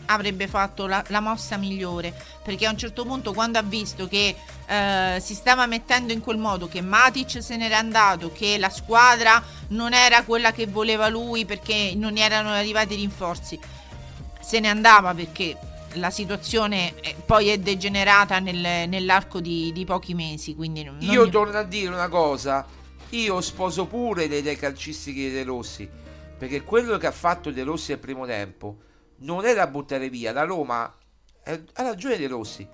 avrebbe fatto la, la mossa migliore. Perché a un certo punto quando ha visto che eh, si stava mettendo in quel modo, che Matic se n'era andato, che la squadra non era quella che voleva lui perché non erano arrivati i rinforzi, se ne andava perché la situazione eh, poi è degenerata nel- nell'arco di, di pochi mesi. Quindi non- Io non- torno a dire una cosa. Io sposo pure le idee calcistiche dei Rossi. Perché quello che ha fatto De Rossi al primo tempo non è da buttare via. La Roma ha ragione De Rossi.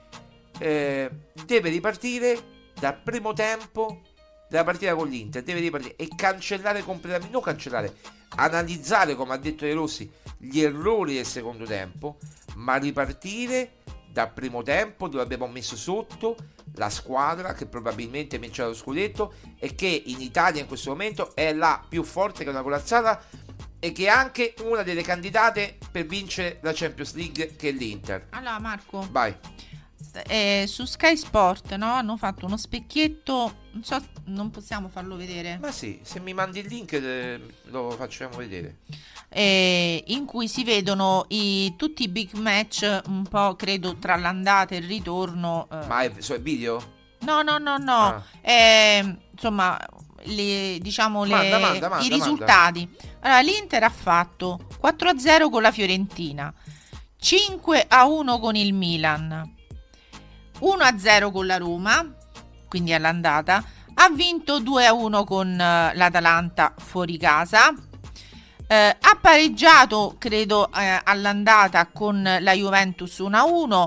eh, deve ripartire dal primo tempo della partita con l'Inter. Deve ripartire e cancellare completamente. Non cancellare, analizzare, come ha detto De Rossi, gli errori del secondo tempo. Ma ripartire dal primo tempo dove abbiamo messo sotto la squadra che probabilmente vincerà lo scudetto e che in Italia in questo momento è la più forte che una corazzata e che è anche una delle candidate per vincere la Champions League che è l'Inter. Allora Marco, Vai. eh, su Sky Sport no, hanno fatto uno specchietto, non so, non possiamo farlo vedere, Ma sì, se mi mandi il link eh, lo facciamo vedere. eh, in cui si vedono i- tutti i big match un po' credo tra l'andata e il ritorno. eh. Ma è, so, è video? No, no, no, no. Ah. Eh, insomma, le, diciamo le- Manda, manda, manda, i risultati. Allora, l'Inter ha fatto 4-0 con la Fiorentina, 5-1 con il Milan, 1-0 con la Roma, quindi all'andata. Ha vinto 2-1 con eh, l'Atalanta fuori casa. Eh, ha pareggiato, credo, eh, all'andata con la Juventus 1-1.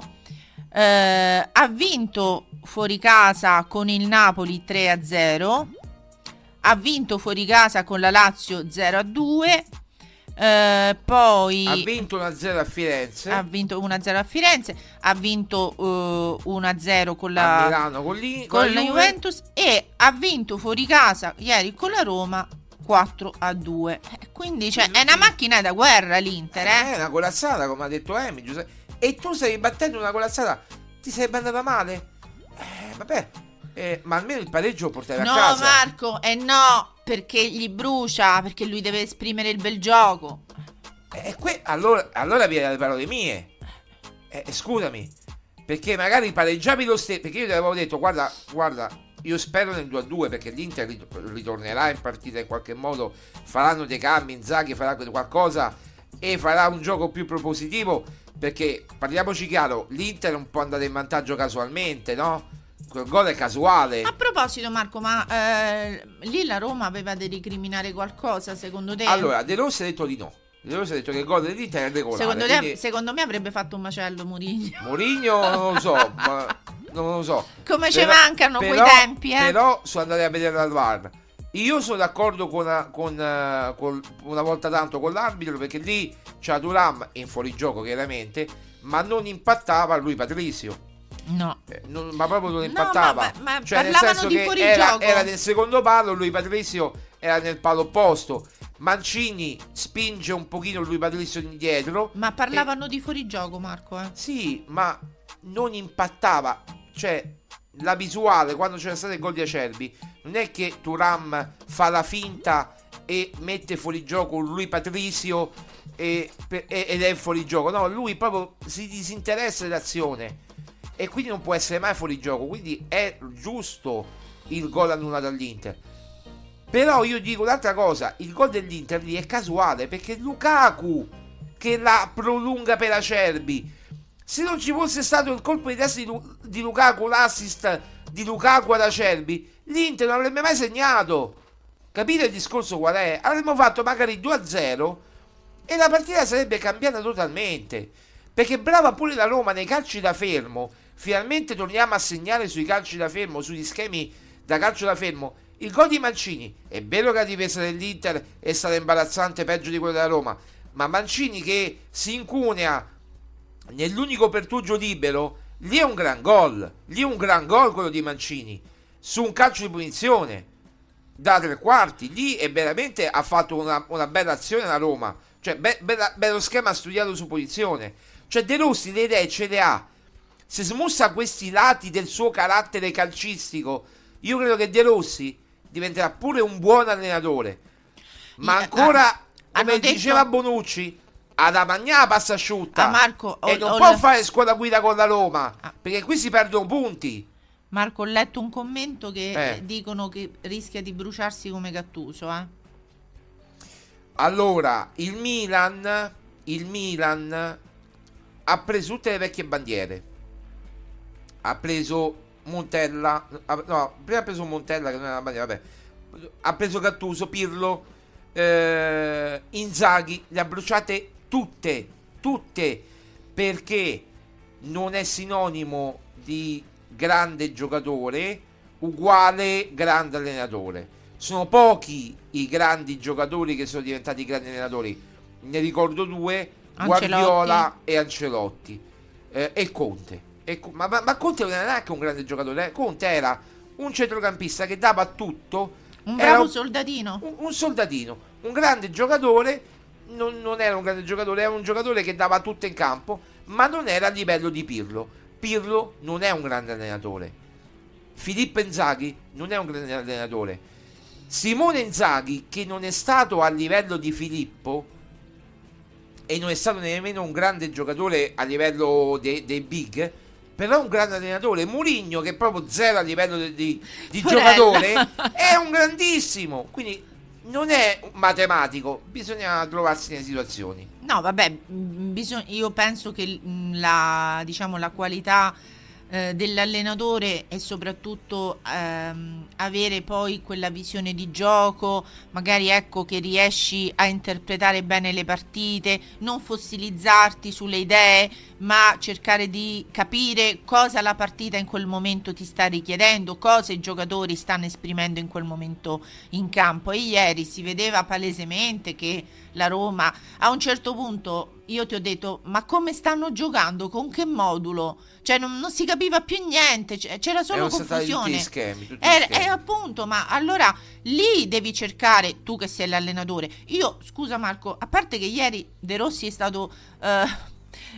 Eh, ha vinto fuori casa con il Napoli 3-0. Ha vinto fuori casa con la Lazio 0-2. Eh, poi Ha vinto 1-0 a Firenze. ha vinto 1-0 a Firenze, ha vinto eh, 1-0 con a la, Milano con, lì, con con la Juve. Juventus e ha vinto fuori casa ieri con la Roma 4 a 2. Eh, Quindi cioè, è una macchina da guerra l'Inter, eh? È una corazzata, come ha detto Emi. Giuseppe. E tu stai battendo una corazzata, ti sei andata male? Eh, vabbè, eh, ma almeno il pareggio lo portavi No, a casa. Marco, eh no, perché gli brucia, perché lui deve esprimere il bel gioco. E que- allora, allora viene le parole mie. Eh, scusami, perché magari pareggiavi lo stesso. Perché io ti avevo detto, guarda, guarda, io spero nel 2-2 perché l'Inter rit- ritornerà in partita in qualche modo. Faranno dei cambi, Inzaghi farà qualcosa e farà un gioco più propositivo. Perché parliamoci chiaro, l'Inter non può andare in vantaggio casualmente, no? Quel gol è casuale. A proposito, Marco, ma eh, lì la Roma aveva da ricriminare qualcosa, secondo te? Allora, De Rossi ha detto di no. De Rossi ha detto che il gol dell'Inter è regolare. secondo, te- quindi- secondo me avrebbe fatto un macello Mourinho. Mourinho non lo so, ma non lo so. Come ci Però- mancano quei però- tempi, eh? Però sono andati a vedere al VAR. Io sono d'accordo con, con, eh, con- una volta tanto con l'arbitro perché lì c'ha Duram in fuorigioco chiaramente, ma non impattava lui Patrizio. No. Eh, non- ma proprio non No, impattava. ma- ma- ma cioè, nel senso di che era, era nel secondo palo, lui Patrizio era nel palo opposto. Mancini spinge un pochino lui Patrizio indietro. Ma parlavano di fuorigioco, Marco, eh? Sì, ma non impattava. Cioè, la visuale quando c'era stato il gol di Acerbi, non è che Turam fa la finta e mette fuori gioco lui Patrizio e- e- ed è fuori gioco. No, lui proprio si disinteressa dell'azione e quindi non può essere mai fuori gioco. Quindi è giusto il gol annullato all'Inter. Però io dico un'altra cosa, il gol dell'Inter lì è casuale perché Lukaku che la prolunga per Acerbi. Se non ci fosse stato il colpo di testa di, Lu- di Lukaku, l'assist di Lukaku ad Acerbi, l'Inter non avrebbe mai segnato. Capite il discorso qual è? Avremmo fatto magari 2-0 e la partita sarebbe cambiata totalmente. Perché brava pure la Roma nei calci da fermo. Finalmente torniamo a segnare sui calci da fermo, sugli schemi da calcio da fermo. Il gol di Mancini. È vero che la difesa dell'Inter è stata imbarazzante, peggio di quella della Roma. Ma Mancini che si incunea nell'unico pertugio libero, lì è un gran gol. Lì è un gran gol quello di Mancini. Su un calcio di punizione da tre quarti. Lì è veramente ha fatto una, una bella azione la Roma. Cioè, be- bella- bello schema studiato su posizione. Cioè, De Rossi le idee ce le ha. Se smussa questi lati del suo carattere calcistico, io credo che De Rossi diventerà pure un buon allenatore. Ma Io- ancora, ah, come detto- diceva Bonucci, ad Amagnà passa asciutta. Ah, Marco, e ho- non ho può le- fare squadra guida con la Roma. Ah. Perché qui si perdono punti. Marco, ho letto un commento che Eh. eh, dicono che rischia di bruciarsi come Gattuso, eh? Allora, il Milan, il Milan ha preso tutte le vecchie bandiere. Ha preso Montella, ha- no, prima ha preso Montella che non era una bandiera, vabbè. Ha preso Gattuso, Pirlo, eh, Inzaghi le ha bruciate tutte, tutte, perché non è sinonimo di grande giocatore uguale grande allenatore. Sono pochi i grandi giocatori che sono diventati grandi allenatori. Ne ricordo due, Ancelotti. Guardiola e Ancelotti. Eh, e Conte. E ma, ma- ma Conte non era anche un grande giocatore. eh. Conte era un centrocampista che dava tutto. Un bravo soldatino. un, un soldatino, un grande giocatore, non, non era un grande giocatore, era un giocatore che dava tutto in campo, ma non era a livello di Pirlo. Pirlo non è un grande allenatore. Filippo Inzaghi non è un grande allenatore. Simone Inzaghi, che non è stato a livello di Filippo e non è stato nemmeno un grande giocatore a livello dei, dei big, però è un grande allenatore. Murigno, che è proprio zero a livello di, di- di giocatore, è un grandissimo. Quindi non è matematico, bisogna trovarsi nelle situazioni. No, vabbè, bisog- io penso che la, diciamo, la qualità eh, dell'allenatore è soprattutto ehm, avere poi quella visione di gioco, magari ecco che riesci a interpretare bene le partite, non fossilizzarti sulle idee, ma cercare di capire cosa la partita in quel momento ti sta richiedendo, cosa i giocatori stanno esprimendo in quel momento in campo. E ieri si vedeva palesemente che la Roma a un certo punto io ti ho detto ma come stanno giocando? Con che modulo? Cioè non, non si capiva più niente c'era solo tutti confusione. gli schemi, tutti Eh, schemi. eh, appunto ma allora lì devi cercare tu che sei l'allenatore io scusa Marco a parte che ieri De Rossi è stato eh,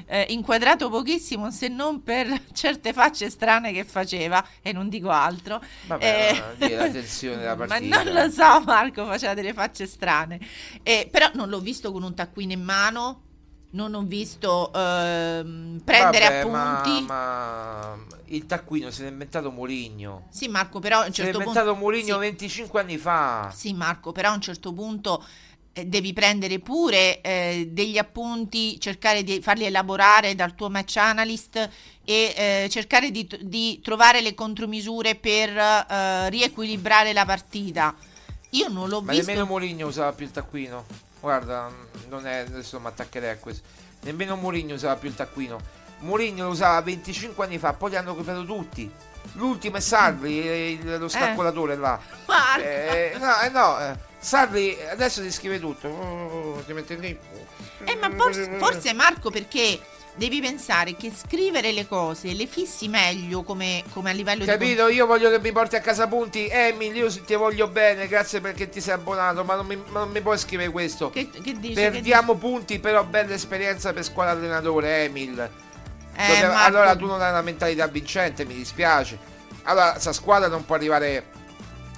eh, inquadrato pochissimo se non per certe facce strane che faceva e non dico altro Vabbè, Eh, la tensione della ma partita. non lo so Marco faceva delle facce strane Eh, però non l'ho visto con un taccuino in mano non ho visto ehm, prendere Vabbè, ma- appunti Ma, il taccuino se l'ha inventato Mourinho. sì Marco però a un Se l'ha certo inventato punto Mourinho sì. 25 anni fa. Sì, Marco, però a un certo punto devi prendere pure eh, degli appunti, cercare di farli elaborare dal tuo match analyst e eh, cercare di, di trovare le contromisure per eh, riequilibrare la partita. Io non l'ho Ma visto. nemmeno Mourinho usava più il taccuino. Guarda, non è, adesso mi attaccherei a questo. Nemmeno Mourinho usava più il taccuino. Mourinho lo usava 25 anni fa, poi li hanno copiato tutti. L'ultimo è Sarri, eh, lo scalcolatore là. Marco! Eh, no, eh, no, Sarri adesso ti scrive tutto. Oh, ti mette lì. Eh, ma forse, forse Marco perché devi pensare che scrivere le cose le fissi meglio come, come a livello di... Capito? Io voglio che mi porti a casa punti. Emil, io ti voglio bene, grazie perché ti sei abbonato, ma non mi, ma non mi puoi scrivere questo. Che, che dici? Perdiamo punti, però bella esperienza per squadra allenatore, Emil. Eh, Dove- Allora tu non hai una mentalità vincente, mi dispiace. Allora, questa squadra non può arrivare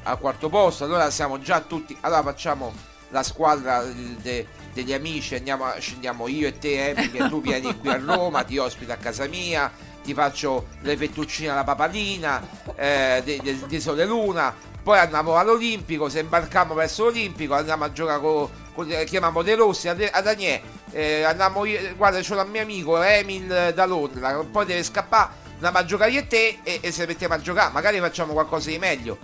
al quarto posto. Allora siamo già tutti. Allora facciamo la squadra de- de- degli amici. Andiamo, scendiamo io e te, Emil, che tu vieni qui a Roma, ti ospito a casa mia. Ti faccio le fettuccine alla papalina eh, di, di- Sole Luna. Poi andiamo all'Olimpico. Se imbarcamo verso l'Olimpico, andiamo a giocare con. chiamiamo De Rossi ad, Agnè. Eh, andiamo io, guarda, c'ho un mio amico Emil da Londra. Poi deve scappare. Andiamo a giocare io e te e, e se mettiamo a giocare. Magari facciamo qualcosa di meglio.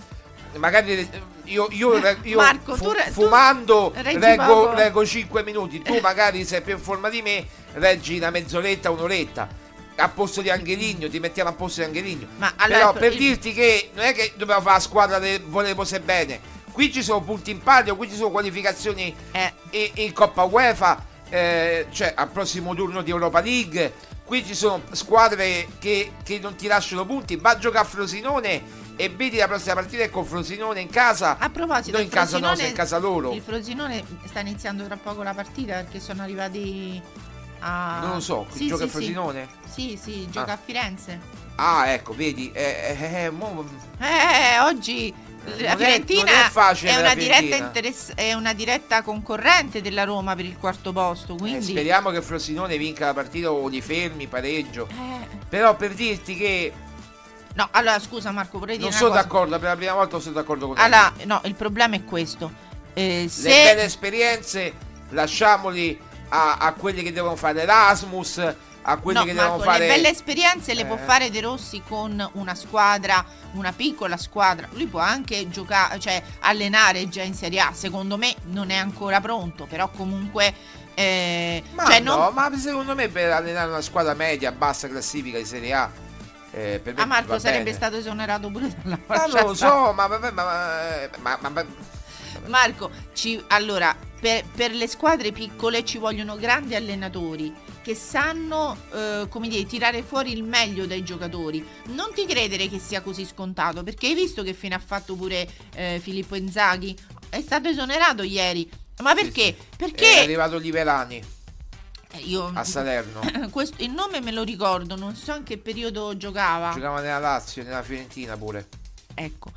Magari io, io, io Marco, fu- tu tu fumando reggi reggo, reggo 5 minuti. Tu magari sei più in forma di me, reggi una mezz'oretta, un'oretta. A posto di Angeligno, ti mettiamo a posto di Angeligno. Ma allora, Però il- per il- dirti che non è che dobbiamo fare la squadra che volevo se bene. Qui ci sono punti in palio, qui ci sono qualificazioni Eh. in, in Coppa UEFA, eh, cioè al prossimo turno di Europa League. Qui ci sono squadre che, che non ti lasciano punti. Va a giocare a Frosinone e vedi la prossima partita è con Frosinone in casa. A proposito, non in casa nostra, in casa loro. Il Frosinone sta iniziando tra poco la partita perché sono arrivati a... Non lo so, Sì, gioca sì, a Frosinone? Sì, sì, gioca Ah. a Firenze. Ah, ecco, vedi, eh, eh, eh, mo- Eh, oggi la non è- Fiorentina è è la una, interess- è una diretta concorrente della Roma per il quarto posto, eh, quindi... speriamo che Frosinone vinca la partita o li fermi, pareggio. Eh, Però per dirti che No, allora scusa Marco, vorrei dire non sono cosa. d'accordo, per la prima volta sono d'accordo con te. Allora, no, il problema è questo. Eh, Le se... belle esperienze lasciamoli a, a quelli che devono fare Erasmus, a quelli No, che Marco, devono fare le belle esperienze le Eh. può fare De Rossi con una squadra, una piccola squadra. Lui può anche giocare, cioè allenare già in Serie A. Secondo me non è ancora pronto, però comunque eh, Ma cioè no, non- ma secondo me per allenare una squadra media, bassa classifica di Serie A, eh, per me Ah, Marco sarebbe bene. stato esonerato pure dalla Ma fascia non lo so, ma, ma, ma, ma, ma- ma- ma- Marco, ci- allora, per, per le squadre piccole ci vogliono grandi allenatori che sanno, eh, come dire, tirare fuori il meglio dai giocatori. Non ti credere che sia così scontato, perché hai visto che fine ha fatto pure eh, Filippo Inzaghi? È stato esonerato ieri. Ma perché? è Perché arrivato Liverani eh, io a Salerno. questo- il nome me lo ricordo, non so in che periodo giocava. Giocava nella Lazio, nella Fiorentina pure. Ecco.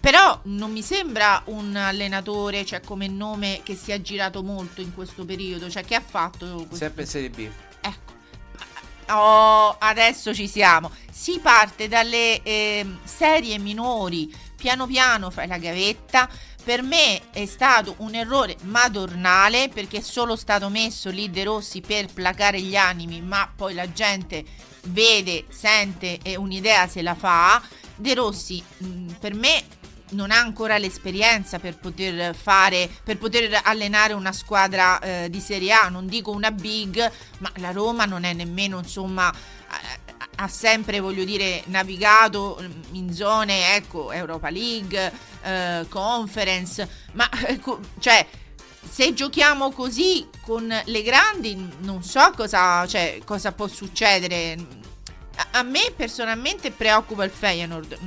Però non mi sembra un allenatore, cioè come nome che si è girato molto in questo periodo, cioè che ha fatto? Sempre in Serie B. Oh, adesso ci siamo. Si parte dalle ehm, serie minori, piano piano fai la gavetta. Per me è stato un errore madornale perché è solo stato messo lì De Rossi per placare gli animi, ma poi la gente vede, sente e un'idea se la fa. De Rossi mh, per me non ha ancora l'esperienza per poter fare per poter allenare una squadra eh, di Serie A, non dico una big, ma la Roma non è nemmeno insomma eh, ha sempre voglio dire navigato mm, in zone ecco Europa League, eh, Conference, ma ecco, cioè se giochiamo così con le grandi non so cosa, cioè, cosa può succedere. A, a me personalmente preoccupa il Feyenoord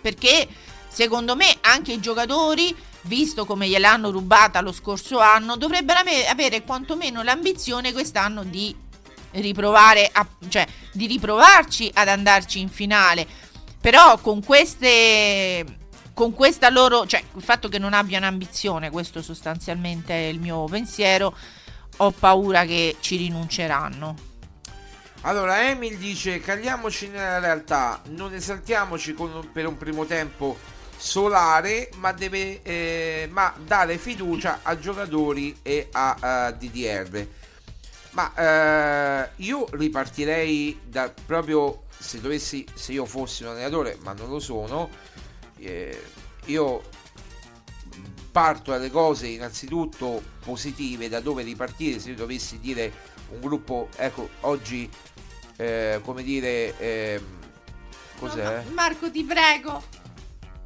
perché secondo me anche i giocatori, visto come gliel'hanno rubata lo scorso anno, dovrebbero ave- avere quantomeno l'ambizione quest'anno di riprovare, a- cioè di riprovarci ad andarci in finale. Però con queste con questa loro, cioè il fatto che non abbiano ambizione, questo sostanzialmente è il mio pensiero, ho paura che ci rinunceranno. Allora, Emil dice: Cagliamoci nella realtà, non esaltiamoci con per un primo tempo solare, ma deve eh, ma dare fiducia a giocatori e a, a DDR. Ma eh, io ripartirei da proprio se dovessi, se io fossi un allenatore, ma non lo sono, eh, io parto dalle cose innanzitutto positive, da dove ripartire, se io dovessi dire un gruppo, ecco, oggi, eh, come dire, ehm, cos'è? Marco, ti prego.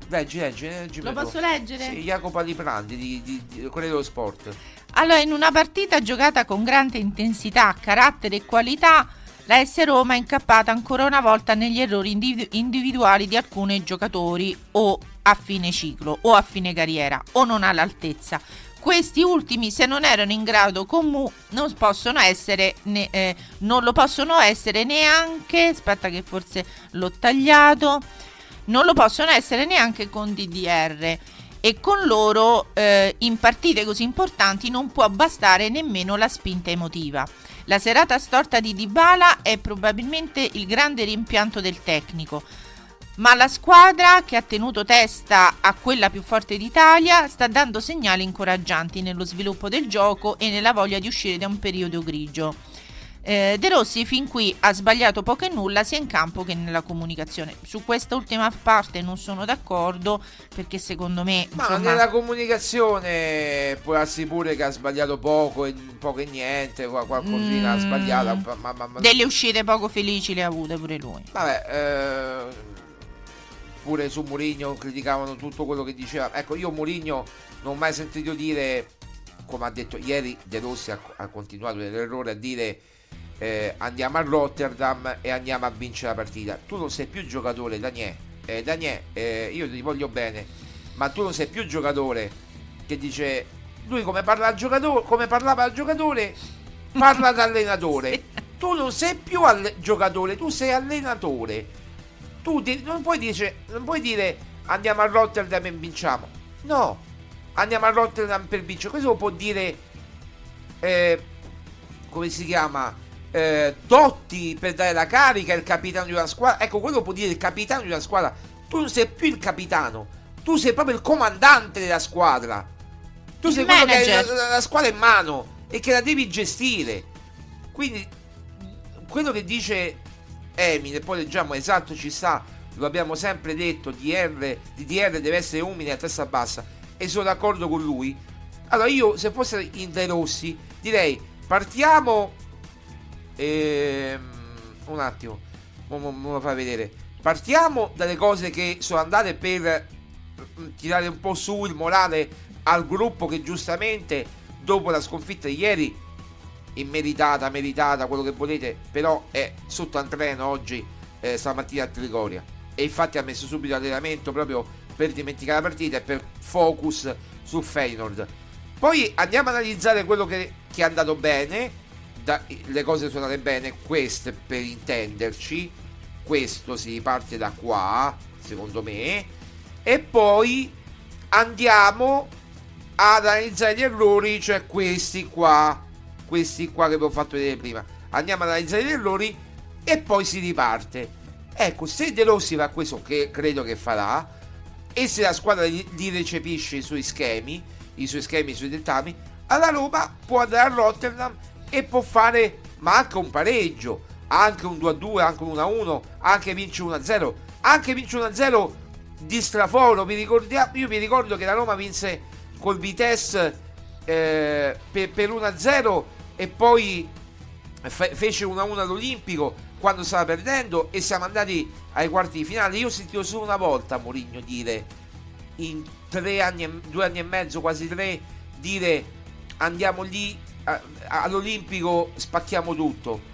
Leggi, leggi, leggi. Lo prego. posso leggere? Sì, Jacopo Aliprandi, di, di, di, quello dello sport. Allora, in una partita giocata con grande intensità, carattere e qualità, la S Roma è incappata ancora una volta negli errori individu- individuali di alcuni giocatori o a fine ciclo o a fine carriera o non all'altezza. Questi ultimi, se non erano in grado con Mu, non possono essere, ne- eh, non lo possono essere neanche. Aspetta, che forse l'ho tagliato. Non lo possono essere neanche con DDR e con loro eh, in partite così importanti non può bastare nemmeno la spinta emotiva. La serata storta di Dybala è probabilmente il grande rimpianto del tecnico, ma la squadra che ha tenuto testa a quella più forte d'Italia sta dando segnali incoraggianti nello sviluppo del gioco e nella voglia di uscire da un periodo grigio. Eh, De Rossi fin qui ha sbagliato poco e nulla sia in campo che nella comunicazione. Su questa ultima parte non sono d'accordo perché secondo me Ma insomma, nella comunicazione può darsi pure che ha sbagliato poco e poco e niente, qual- qualcosina ha Mm. sbagliato. Ma, ma- ma- delle uscite poco felici le ha avute pure lui. Vabbè, eh, pure su Mourinho criticavano tutto quello che diceva. Ecco, io Mourinho non ho mai sentito dire, come ha detto ieri De Rossi ha, ha continuato nell'errore a dire eh, andiamo a Rotterdam e andiamo a vincere la partita. Tu non sei più giocatore, Daniel. Eh, Daniel, eh, io ti voglio bene, ma tu non sei più giocatore che dice lui come parla al giocatore, come parlava al giocatore, parla da allenatore. Tu non sei più alle- giocatore, tu sei allenatore. Tu ti- non, puoi dice- non puoi dire andiamo a Rotterdam e vinciamo. No, andiamo a Rotterdam per vincere. Questo lo può dire eh, come si chiama? Eh, Dotti per dare la carica, il capitano di una squadra. Ecco, quello può dire il capitano di una squadra. Tu non sei più il capitano, tu sei proprio il comandante della squadra. Tu Il sei quello che manager. hai la, la- la squadra in mano e che la devi gestire. Quindi quello che dice Emile, poi leggiamo esatto, ci sta, lo abbiamo sempre detto, DR, DDR deve essere umile a testa bassa e sono d'accordo con lui. Allora io se fosse in De Rossi direi partiamo ehm, un attimo, me lo fai vedere. Partiamo dalle cose che sono andate per mm, tirare un po' su il morale al gruppo che giustamente dopo la sconfitta di ieri immeritata, meritata, quello che volete, però è sotto al oggi eh, stamattina a Trigoria e infatti ha messo subito allenamento proprio per dimenticare la partita e per focus su Feyenoord. Poi andiamo ad analizzare quello che, che è andato bene, da, le cose sono andate bene, queste per intenderci, questo si parte da qua, secondo me, e poi andiamo ad analizzare gli errori, cioè questi qua, questi qua che ho fatto vedere prima. Andiamo ad analizzare gli errori e poi si riparte. Ecco, se De Rossi fa questo, che credo che farà, e se la squadra li recepisce i suoi schemi, i suoi schemi, i suoi dettami, alla Roma può andare a Rotterdam e può fare ma anche un pareggio, anche un 2-2, anche un 1-1, anche vince 1-0, anche vince 1-0 di straforo. Vi io vi ricordo che la Roma vinse col Vitesse eh, per, per 1-0 e poi fe- fece 1-1 all'Olimpico quando stava perdendo e siamo andati ai quarti di finale. Io ho sentito solo una volta Mourinho dire in tre anni, due anni e mezzo, quasi tre, dire andiamo lì all'Olimpico, spacchiamo tutto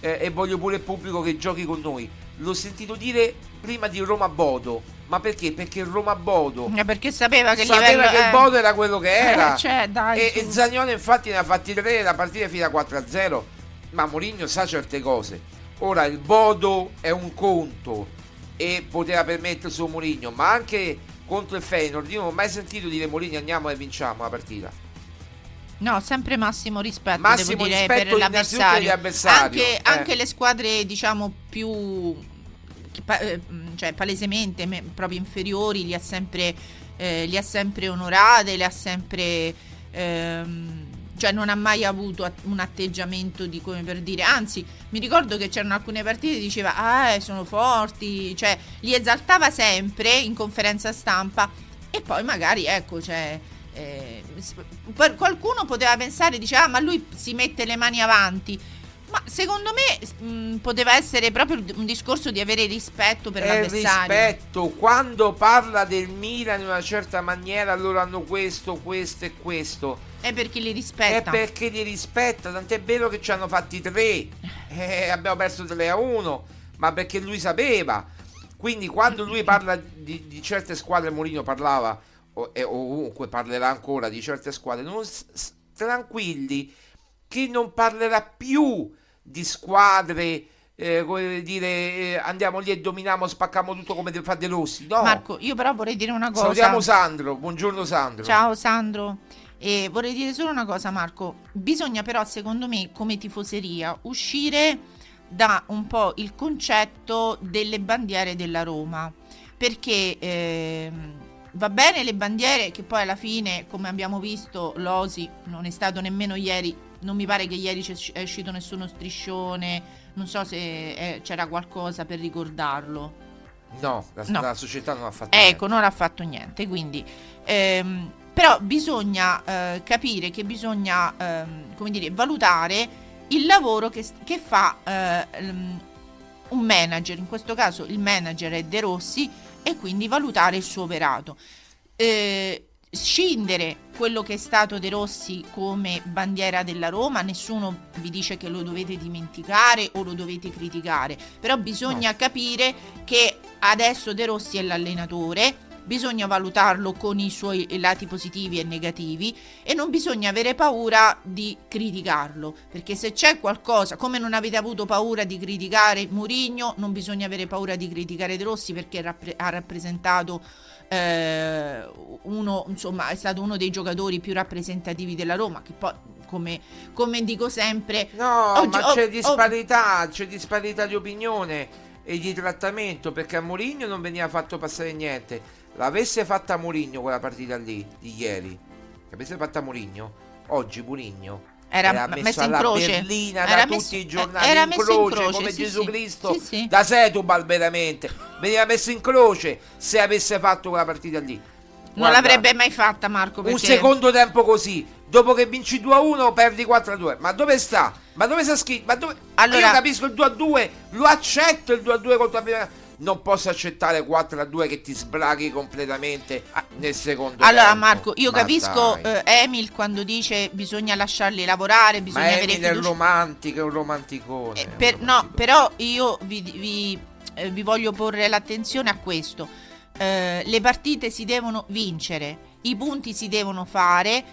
eh, e voglio pure il pubblico che giochi con noi. L'ho sentito dire prima di Roma Bodo. Ma perché? Perché Roma Bodo. Eh, perché sapeva che, sapeva livello, che il eh. Bodo era quello che era. Eh, cioè, dai, e, e Zagnone infatti ne ha fatti tre la partita fino a 4-0. Ma Mourinho sa certe cose. Ora il Bodo è un conto e poteva permettersi un Mourinho, ma anche contro il Feyenoord io non ho mai sentito dire Mourinho andiamo e vinciamo la partita. No, sempre massimo rispetto, Massimo devo dire, rispetto per l'avversario. Anche, eh. anche le squadre, diciamo, più eh, cioè palesemente me- proprio inferiori li ha sempre eh, li ha sempre onorate, le ha sempre ehm, cioè non ha mai avuto un atteggiamento di come per dire, anzi, mi ricordo che c'erano alcune partite che diceva "Ah, eh, sono forti", cioè li esaltava sempre in conferenza stampa e poi magari ecco, cioè eh, qualcuno poteva pensare, dice ah ma lui si mette le mani avanti, ma secondo me mh, poteva essere proprio un discorso di avere rispetto per E il l'avversario. rispetto, quando parla del Milan in una certa maniera, loro hanno questo, questo e questo. È perché li È rispetta. perché li rispetta, tant'è vero che ci hanno fatti tre. Eh, abbiamo perso 3 a 1, ma perché lui sapeva. Quindi quando lui parla di, di certe squadre, Mourinho parlava, o, e ovunque parlerà ancora di certe squadre, non tranquilli che non parlerà più di squadre, eh, come dire, eh, andiamo lì e dominiamo, spacchiamo tutto come fa De Rossi. No, Marco, io però vorrei dire una cosa. salutiamo Sandro, buongiorno Sandro. Ciao Sandro. E vorrei dire solo una cosa, Marco. Bisogna però, secondo me, come tifoseria, uscire da un po' il concetto delle bandiere della Roma. Perché ehm, va bene le bandiere, che poi alla fine, come abbiamo visto, l'Osi non è stato nemmeno ieri. Non mi pare che ieri è uscito nessuno striscione. Non so se eh, c'era qualcosa per ricordarlo. No, la, No. la società non ha fatto Ecco, non ha fatto niente, quindi... ehm, però bisogna eh, capire che bisogna, ehm, come dire, valutare il lavoro che, che fa eh, un manager, in questo caso il manager è De Rossi, e quindi valutare il suo operato. Eh, scindere quello che è stato De Rossi come bandiera della Roma, nessuno vi dice che lo dovete dimenticare o lo dovete criticare, però bisogna capire che adesso De Rossi è l'allenatore, bisogna valutarlo con i suoi lati positivi e negativi e non bisogna avere paura di criticarlo, perché se c'è qualcosa, come non avete avuto paura di criticare Mourinho, non bisogna avere paura di criticare De Rossi perché rappre- ha rappresentato eh, uno, insomma, è stato uno dei giocatori più rappresentativi della Roma, che poi come, come dico sempre, No, oggi- ma oh, c'è oh, disparità, c'è disparità di opinione e di trattamento perché a Mourinho non veniva fatto passare niente. L'avesse fatta Mourinho quella partita lì di ieri, l'avesse fatta Mourinho, oggi Mourinho Era, Era messo messa in croce. berlina Era da messo- tutti i giornali era in messo croce, come sì, Gesù sì. Cristo Sì, da Setubal veramente veniva messo in croce se avesse fatto quella partita lì Non Guarda, l'avrebbe mai fatta Marco perché un secondo tempo così dopo che vinci 2 a 1 perdi 4 a 2 ma dove sta? ma dove sta scritto? ma dove Allora- io capisco il 2 a 2 lo accetto il 2 a 2 contro la prima non posso accettare 4 a 2 che ti sbraghi completamente nel secondo Allora tempo. Marco, io Ma capisco eh, Emil quando dice bisogna lasciarli lavorare, bisogna ma avere Emil è fiducia. romantico è un romanticone è un Per- no, però io vi, vi- eh, vi voglio porre l'attenzione a questo. Eh, le partite si devono vincere, i punti si devono fare.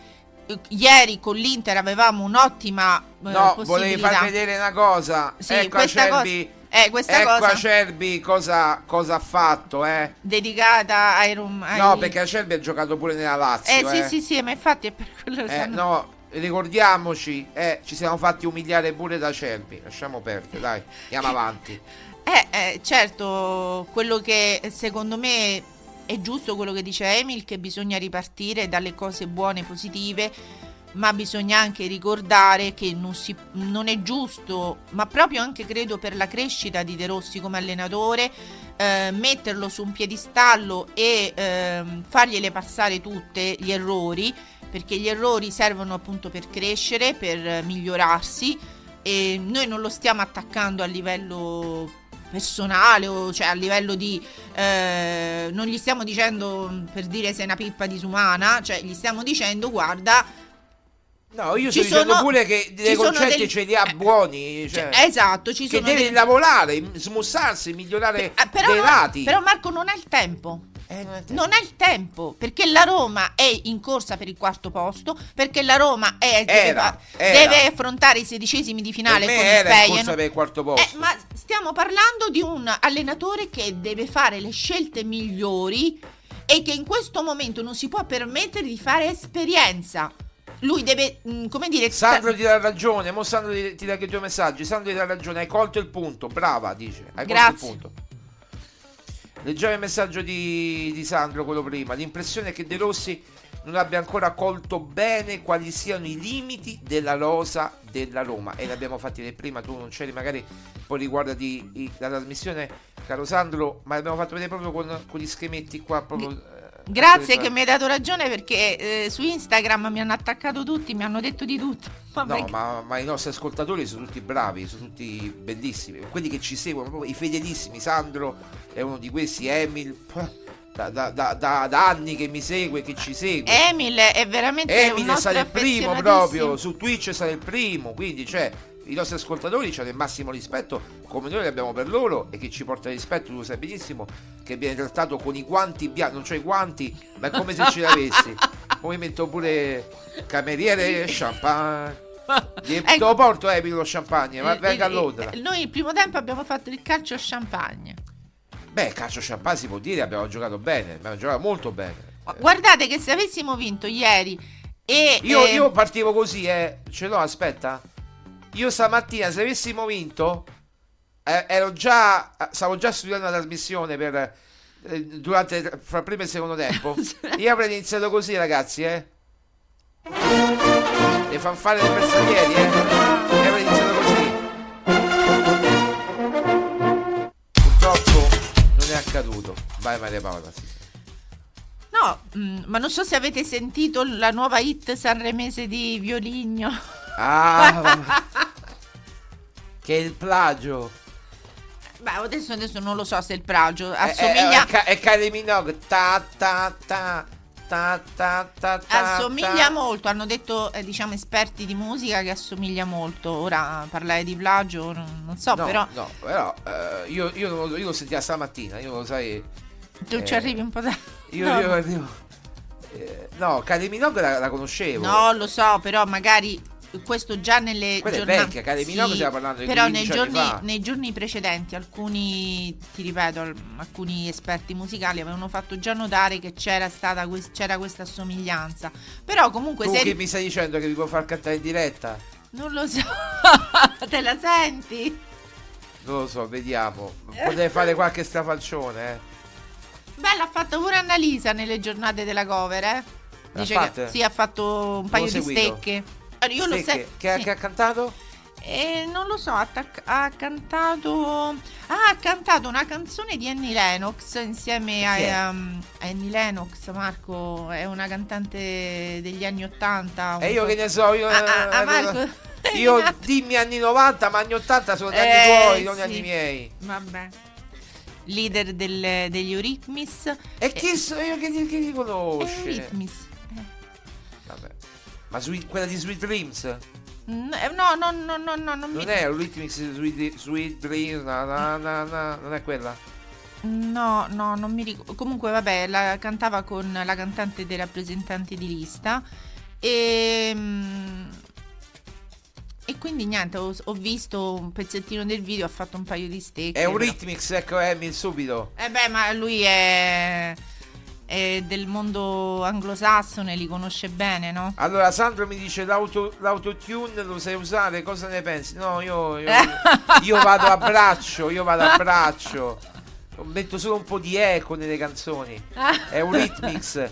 Eh, Ieri con l'Inter avevamo un'ottima eh, No, volevi possibilità. far vedere una cosa. Sì, ecco questa Acerbi, cosa- eh, questa ecco cosa- Acerbi cosa, cosa ha fatto, eh? dedicata ai, rom- ai- No, perché Acerbi ha giocato pure nella Lazio, Eh eh. sì sì sì, ma infatti è per quello che Eh, stanno- no, ricordiamoci, eh, ci siamo fatti umiliare pure da Acerbi. Lasciamo perdere, dai, andiamo avanti. Eh, eh, certo, quello che secondo me è giusto quello che dice Emil, che bisogna ripartire dalle cose buone e positive, ma bisogna anche ricordare che non, si- non è giusto, ma proprio anche credo per la crescita di De Rossi come allenatore, eh, metterlo su un piedistallo e ehm, fargliele passare tutte gli errori, perché gli errori servono appunto per crescere, per eh, migliorarsi e noi non lo stiamo attaccando a livello personale o cioè a livello di eh, non gli stiamo dicendo per dire sei una pippa disumana cioè gli stiamo dicendo guarda No, io Ci sto dicendo sono- pure che dei sono concetti degli- ce li ha buoni. Cioè, cioè, esatto ci che sono devi dei- lavorare, smussarsi, migliorare Eh, però, dei lati. però Marco non ha il tempo Eh, non non ha il tempo perché la Roma è in corsa per il quarto posto perché la Roma è, deve, Era, fa- era. deve affrontare i sedicesimi di finale con era in Feyenoord. corsa per il quarto posto. Eh, ma stiamo parlando di un allenatore che deve fare le scelte migliori e che in questo momento non si può permettere di fare esperienza. Lui deve, mm, come dire, Sandro ti dà ragione, mo Sandro ti, ti dà anche i tuoi messaggi. Sandro ti dà ragione, hai colto il punto, brava, dice. Hai colto Grazie. il punto. Leggevo il messaggio di, di Sandro, quello prima. L'impressione è che De Rossi non abbia ancora colto bene quali siano i limiti della rosa della Roma. E l'abbiamo fatti vedere prima, tu non c'eri, magari poi riguardati la trasmissione, caro Sandro, ma l'abbiamo fatto vedere proprio con, con gli schemetti qua. Proprio, Grazie che mi hai dato ragione perché eh, su Instagram mi hanno attaccato tutti, mi hanno detto di tutto. Vabbè, No, ma, ma i nostri ascoltatori sono tutti bravi, sono tutti bellissimi. Quelli che ci seguono, proprio i fedelissimi. Sandro è uno di questi, Emil. Da, da- da- da- anni che mi segue, che ci segue. Emil è veramente Emil stato il primo proprio. Su Twitch stato il primo. Quindi, cioè, i nostri ascoltatori hanno il massimo rispetto, come noi l'abbiamo per loro. E che ci porta rispetto, tu lo sai benissimo. Che viene trattato con i guanti bianchi. Non c'ho i guanti, ma è come se ce li avessi. Poi metto pure cameriere e champagne. Gli- Ecco. Te lo porto Emil lo champagne, ma Il- venga a il- Londra. il- Noi il primo tempo abbiamo fatto il calcio champagne. Beh, calcio champagne si può dire, abbiamo giocato bene, abbiamo giocato molto bene. Guardate che se avessimo vinto ieri e Io, eh, io partivo così, eh. Ce l'ho, aspetta. Io stamattina, se avessimo vinto, eh, ero già. Stavo già studiando la trasmissione per. eh, durante fra il primo e il secondo tempo. Io avrei iniziato così, ragazzi, eh. Le fanfare dei bersaglieri, eh. Io avrei iniziato così. Purtroppo non è accaduto. Vai Maria Paola. sì. No, mm, ma non so se avete sentito la nuova hit sanremese di Violigno. Ah, che è il plagio. Beh, adesso, adesso non lo so se è il plagio. È, Assomiglia, è, è, è Kylie Minogue. Ta ta ta ta ta ta assomiglia molto. Hanno detto, eh, diciamo, esperti di musica che assomiglia molto. Ora parlare di plagio, non, non so, No, però no, però eh, io, io, non io lo sentia stamattina, io lo sai. tu ci eh, arrivi un po' da... Io, no. io arrivo. eh, no, Kylie Minogue la, la conoscevo. No, lo so, però magari questo già nelle Quella è giornate vecchia, Kylie Minogue stiamo parlando di però nei 15 anni giorni, nei giorni precedenti alcuni ti ripeto al- alcuni esperti musicali avevano fatto già notare che c'era stata c'era questa somiglianza però comunque Tu se che mi stai dicendo che vi puoi far cantare in diretta? non lo so te la senti Non lo so, vediamo. Potete fare qualche strafalcione, eh. beh l'ha fatto pure Annalisa nelle giornate della cover eh dice che sì ha fatto un paio di seguito. stecche Io lo sai. che, ha- sì. che ha cantato? Eh, non lo so, ha, tac- ha cantato. Ah, ha cantato una canzone di Annie Lennox insieme a, um, Annie Lennox. Marco è una cantante degli anni 80. E io che ne so, io, Ah, ah, ah, eh, Marco. io dimmi anni 90, ma anni 80 sono gli anni Eh, tuoi, non gli sì. anni miei. Vabbè. Leader del- degli Eurythmics. E chi so io che che ti conosce? Eurythmics. Ma Sweet- quella di Sweet Dreams? Mm, eh, No, no, no, no, no, non mi Non è Eurythmics Sweet, Sweet Dreams? na, na, na, na, non è quella? No, no, non mi ricordo. Comunque, vabbè, la cantava con la cantante dei rappresentanti di lista. E, mm, e quindi niente, ho, ho visto un pezzettino del video, ha fatto un paio di stecche. È però- Eurythmics, ecco Emil subito. Eh beh, ma lui è, è del mondo anglosassone, li conosce bene, no? Allora Sandro mi dice l'auto, l'autotune lo sai usare, cosa ne pensi? No, io, io, io vado a braccio, io vado a braccio. Metto solo un po' di eco nelle canzoni. È Eurythmics.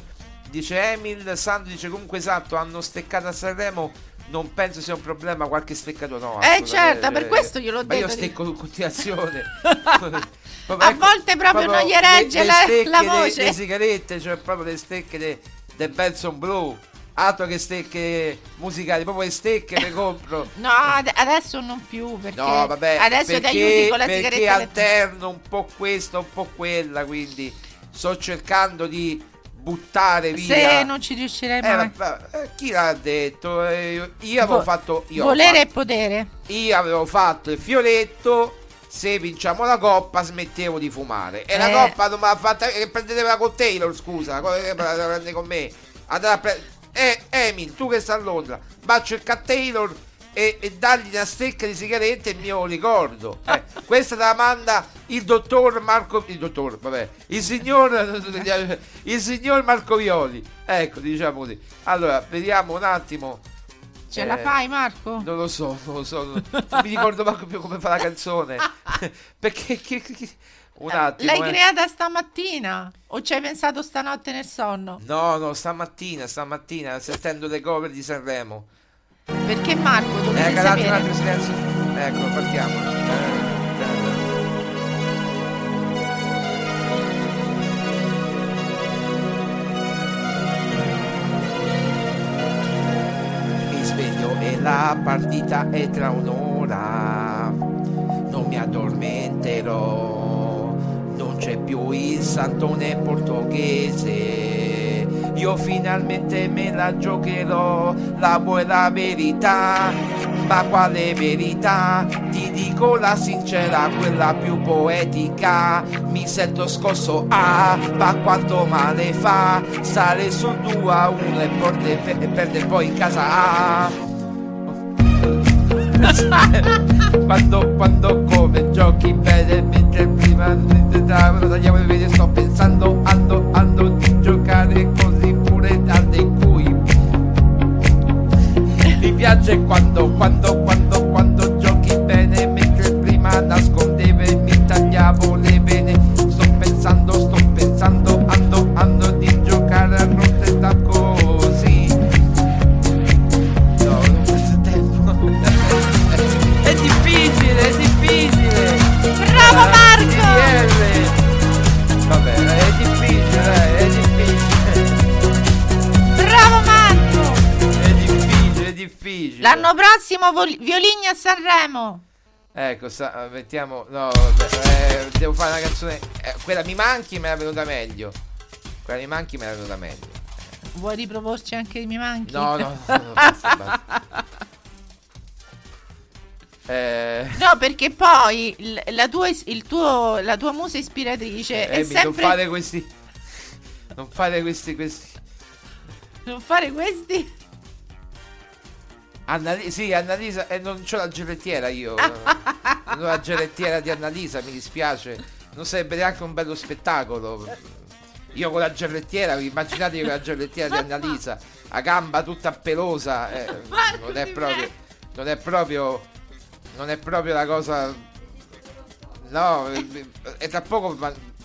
Dice Emil, Sandro dice comunque esatto, hanno steccato a Sanremo. Non penso sia un problema, qualche steccato no. Eh, certo, per questo gliel'ho Ma io detto. stecco in continuazione. A volte proprio non gli regge le, la- le stecche la de- voce. Le sigarette, cioè proprio le stecche de- del Benson Blue. Altro che stecche musicali, proprio le stecche le compro. No, ad- adesso non più, perché No, vabbè, adesso perché, ti aiuti con la perché sigaretta elettronica. alterno un po' questa, un po' quella, quindi sto cercando di buttare via. Se non ci riuscirei Eh, mai. eh, chi l'ha detto? Eh, io- avevo Vo- fatto io Volere e fatto- potere. io avevo fatto il fioretto. Se vinciamo la coppa, smettevo di fumare. E la Eh. coppa non me l'ha fatta. Che prendetela con Taylor, scusa. Che la prende con me? Andate pre- eh, Emil, tu che stai a Londra, bacio il cat Taylor e, e dagli una stecca di sigarette e me lo ricordo. Eh, questa te la manda il dottor Marco. Il dottor, vabbè. Il signor. Il signor Marco Violi. Ecco, diciamo così. Allora, vediamo un attimo. Ce Eh, la fai, Marco? Non lo so, non lo so, non non mi ricordo manco più come fa la canzone. Perché che- che- un attimo. L'hai eh. creata stamattina? O ci hai pensato stanotte nel sonno? No, no, stamattina, stamattina, sentendo le cover di Sanremo. Perché Marco, Eh, dovete calato un altro silenzio. Ecco, partiamo. Eh, la partita è tra un'ora. Non mi addormenterò. Non c'è più il santone portoghese. Io finalmente me la giocherò. La vuoi la verità? Ma quale verità? Ti dico la sincera, quella più poetica. Mi sento scosso, ah, ma quanto male fa. Stare sul 2 a 1 e perde- e perdere poi in casa. Ah. quando, quando come giochi bene mentre prima tagliamo il video sto pensando ando ando di giocare così pure al dei cui. Mi piace quando quando quando L'anno prossimo vol- violini a Sanremo. Ecco, sta- mettiamo. No, eh, devo fare una canzone. eh, quella mi manchi me l'è venuta meglio. Quella mi manchi me l'è venuta meglio. Vuoi riproporci anche i miei manchi? No, no, no, no, basta, basta. Eh, No, perché poi la tua, tuo, la tua musa ispiratrice è Amy, non sempre fare questi. Non fare questi. questi. non fare questi. Annalisa, sì, Annalisa, e non c'ho la gelettiera io. non ho la gelettiera di Annalisa, mi dispiace. Non sarebbe neanche un bello spettacolo. Io con la gelettiera, immaginate io con la gelettiera di Annalisa, a gamba tutta pelosa, eh, non è proprio. Non è proprio. Non è proprio la cosa. No, eh, è tra poco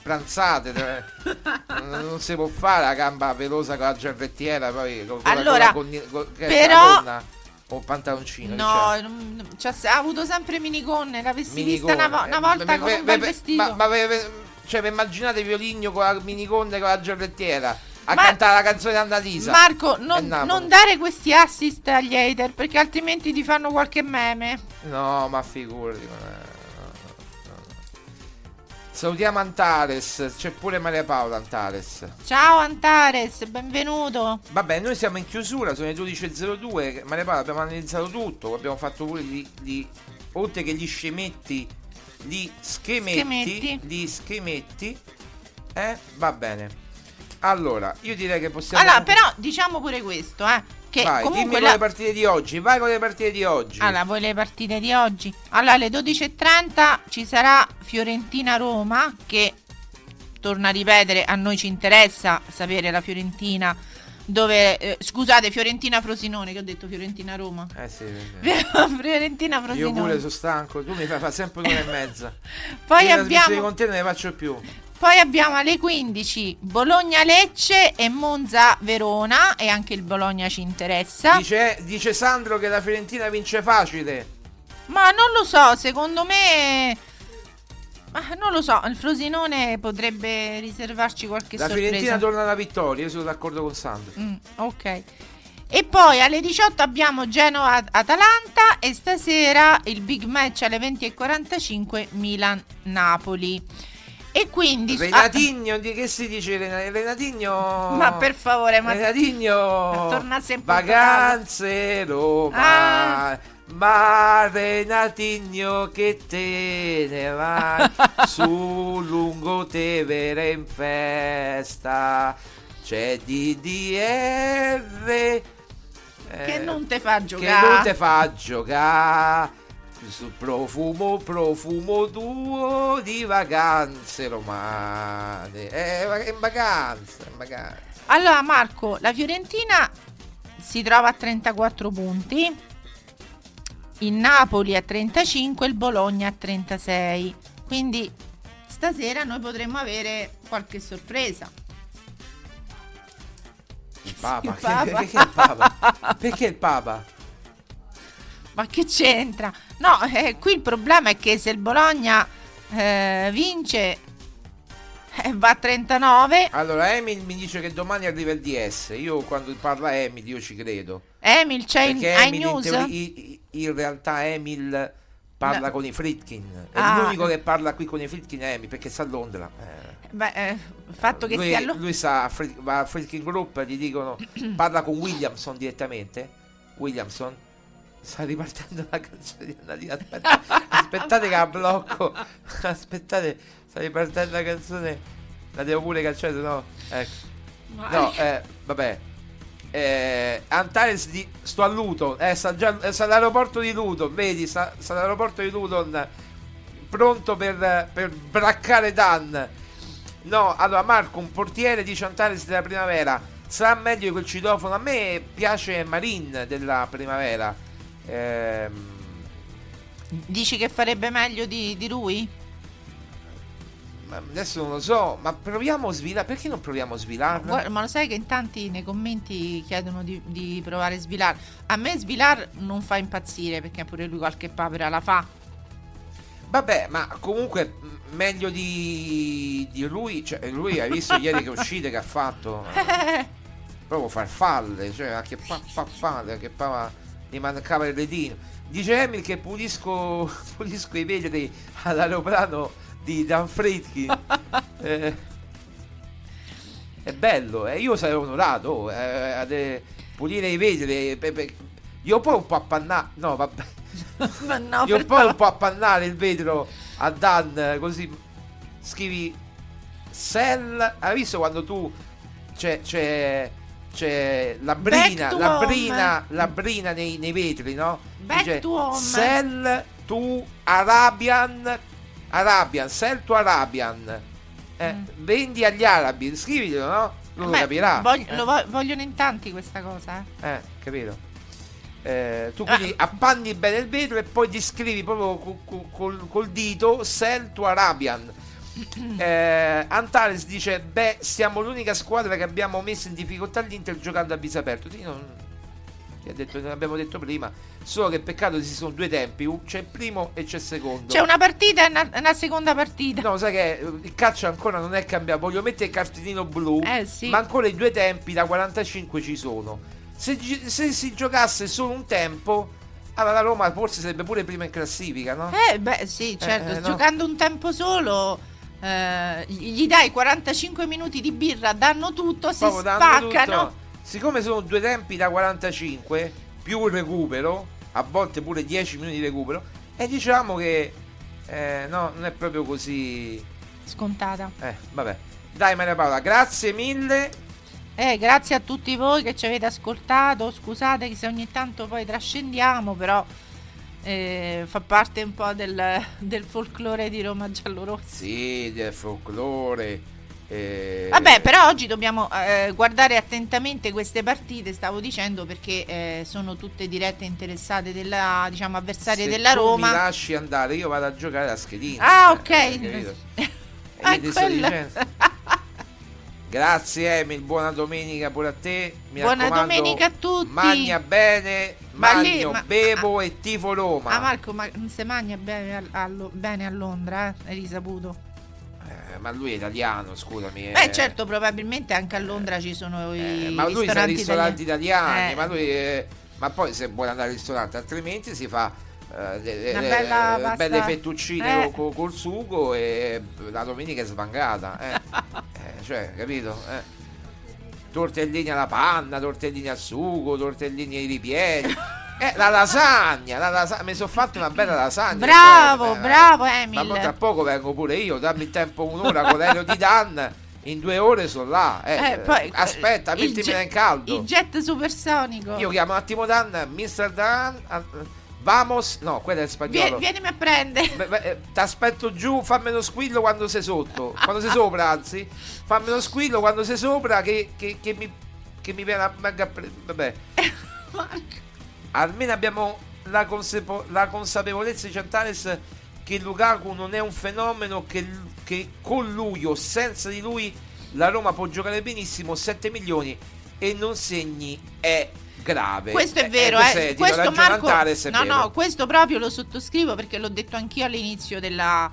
pranzate. eh. Non, non si può fare la gamba pelosa con la gelettiera, poi con, con la- Allora, con la con- è però- la donna. O pantaloncino? No, non- c'ha- ha avuto sempre minigonne, l'avessi Minigonna. vista una, vo- una volta beh, con un bel vestito. Ma, ma ve- cioè, immaginate Violigno con la minigonne e con la giarrettiera a Ma- cantare la canzone Annalisa? Marco, non, non dare questi assist agli hater perché altrimenti ti fanno qualche meme. No, ma figurati. ma-. Salutiamo Antares, c'è pure Maria Paola Antares. Ciao Antares, benvenuto. Vabbè, noi siamo in chiusura, sono le 12.02. Maria Paola, abbiamo analizzato tutto. Abbiamo fatto pure gli, gli- oltre che gli scemetti, gli schemetti. Schemetti. Gli schemetti. Eh, va bene. Allora, io direi che possiamo. Allora, però diciamo pure questo, eh. Che Vai, dimmi comunque con la- le partite di oggi. Vai con le partite di oggi. Allora, voi le partite di oggi. Allora, alle 12.30 ci sarà Fiorentina-Roma che, torna a ripetere, a noi ci interessa sapere la Fiorentina dove... eh, scusate, Fiorentina-Frosinone, che ho detto Fiorentina-Roma. Eh sì, sì. Fiorentina-Frosinone. Io pure sono stanco. Tu mi fai fare sempre un'ora e mezza. Poi Io abbiamo- con te non ne faccio più. Poi abbiamo alle 15 Bologna-Lecce e Monza-Verona e anche il Bologna ci interessa. Dice, dice Sandro che la Fiorentina vince facile. Ma non lo so, secondo me... Ma non lo so, il Frosinone potrebbe riservarci qualche La sorpresa. Fiorentina torna alla vittoria. Io sono d'accordo con Sandro. Mm, ok. E poi alle 18 abbiamo Genoa-Atalanta e stasera il big match alle 20.45 Milan-Napoli. E quindi... Renatigno, di che si dice Rena- Renatigno? Ma per favore, ma- Renatigno torna sempre Vacanze Roma Ah. Ma Renatigno che te ne vai Su lungo Tevere in festa C'è DDR Che eh, non te fa Che giocare. non te fa giocare Su profumo, profumo tuo di vacanze romane. Eh, ma che vacanze, in vacanze. Allora Marco, la Fiorentina si trova a 34 punti, il Napoli a 35 e il Bologna a 36. Quindi stasera noi potremmo avere qualche sorpresa. Il Papa. Il Papa. Perché il Papa? Perché il Papa? Ma che c'entra? No, eh, qui il problema è che se il Bologna eh, vince eh, va a 39, Allora, Emil mi dice che domani arriva il DS. Io quando parla Emil, io ci credo. Emil c'è in Emil in, iNews? teori- i- in realtà Emil parla No. con i Fritkin. È Ah. l'unico che parla qui con i Fritkin è Emil perché sta a Londra. Eh. Beh, eh, fatto che lui, stia allo- lui sa, va a Freaking Group, gli dicono, parla con Williamson direttamente. Williamson sta ripartendo la canzone di Annalisa. Aspetta, aspettate che la blocco. Aspettate, sta ripartendo la canzone. La devo pure se no. Ecco. No, eh, vabbè. Eh, Antares di sto a Luton, eh, sta già eh, sta all'aeroporto di Luton, vedi, sta, sta all'aeroporto di Luton pronto per, per braccare Dan. No, allora Marco, un portiere dice Antares della primavera, sarà meglio di quel citofono. A me piace Marin della primavera. Ehm, Dici che farebbe meglio di, di lui? adesso non lo so, ma proviamo a svilare. Perché non proviamo a svilarlo? Guarda, ma lo sai che in tanti nei commenti chiedono di, di provare Svilar. A me Svilar non fa impazzire perché pure lui qualche papera la fa. Vabbè, ma comunque meglio di, di lui. Cioè, lui hai visto ieri che uscite che ha fatto? Eh, proprio farfalle, cioè che pa, pa, pa, che pa, gli mancava il retino. Dice Emil che pulisco, pulisco i vetri all'aeroplano di Dan Fritkin. Eh, è bello, eh, io sarei onorato oh, eh, ad, eh, pulire i vetri. pe- pe- io poi un po' appannare. No, vabbè. No, Io poi un po' appannare il vetro a Dan così scrivi Sell. Hai visto quando tu c'è, c'è, c'è la brina, la brina, la brina nei, nei vetri, no? Back to home. Sell to Arabian, Arabian, sell to Arabian. Eh, Vendi agli arabi, scrivitelo, no? Lui lo Mm. Beh, capirà. vog- eh. lo vo- vogliono in tanti questa cosa. eh. Eh, capito? Eh, tu Ah. quindi appanni bene il vetro e poi gli scrivi proprio cu- col, col dito Sell to Arabian. Eh, Antares dice: Beh, siamo l'unica squadra che abbiamo messo in difficoltà l'Inter giocando a viso aperto. Io non, ti ha detto, l'abbiamo detto prima. Solo che peccato ci sono due tempi, c'è il primo e c'è il secondo. C'è una partita e una, una seconda partita. No, sai che il calcio ancora non è cambiato. Voglio mettere il cartellino blu, Eh, sì. ma ancora i due tempi da 45 ci sono. Se, se si giocasse solo un tempo, allora la Roma forse sarebbe pure prima in classifica, no? Eh, beh, sì, certo. eh, no. Giocando un tempo solo, eh, gli dai 45 minuti di birra, danno tutto, si Proprio spaccano. tutto. Siccome sono due tempi da 45 più il recupero, a volte pure 10 minuti di recupero, e diciamo che eh, no, non è proprio così. Scontata. Eh, vabbè. Dai Maria Paola, grazie mille. Eh, grazie a tutti voi che ci avete ascoltato. Scusate se ogni tanto poi trascendiamo, però eh, fa parte un po' del, del folklore di Roma giallorossa. Sì, del folklore. eh, Vabbè, però oggi dobbiamo eh, guardare attentamente queste partite, stavo dicendo, perché eh, sono tutte dirette interessate della, diciamo, avversarie se della Roma. mi lasci andare, io vado a giocare a schedina. Ah, Eh, ok. capito? Ah, quello. dicendo. Grazie Emil, buona domenica pure a te. Mi Buona domenica a tutti. Magna bene, Ma magno, lì, ma- bevo e tifo Roma. Ah, Marco, ma non si mangia bene a, a bene a Londra, eh? Hai risaputo? Eh, ma lui è italiano, scusami. Beh, eh. certo, probabilmente anche a Londra ci sono i Eh, ma lui sa ristoranti, ristoranti italiani, Eh. ma lui eh, ma poi se vuole andare al ristorante, altrimenti si fa eh, de- de- Una bella eh, pasta- belle fettuccine Eh. co- col sugo e la domenica è svangata. Eh. Eh, cioè, capito? Eh. Tortellini alla panna, tortellini al sugo, tortellini ai ripieni. Eh, la lasagna, la lasagna, mi sono fatto una bella lasagna. Bravo, Eh, bravo Ma Emil. mo tra poco vengo pure io, dammi il tempo un'ora con l'aereo di Dan, in due ore sono là. Eh, Eh, poi- aspetta, il mettimela in caldo. Il jet supersonico. Io chiamo un attimo Dan, Mr. Dan, vamos, no, quello è il spagnolo. vienimi a prendere. Ti aspetto giù, fammi lo squillo quando sei sotto, quando sei sopra, anzi, fammi lo squillo quando sei sopra che, che- che mi, che mi viene a, venga a pre- Vabbè, almeno abbiamo la, consapevo- la consapevolezza di Centales che Lukaku non è un fenomeno che, che con lui o senza di lui la Roma può giocare benissimo 7 milioni e non segni è grave Questo è vero, eh. è- ti do Questo Marco, no, vero. no, questo proprio lo sottoscrivo perché l'ho detto anch'io all'inizio della,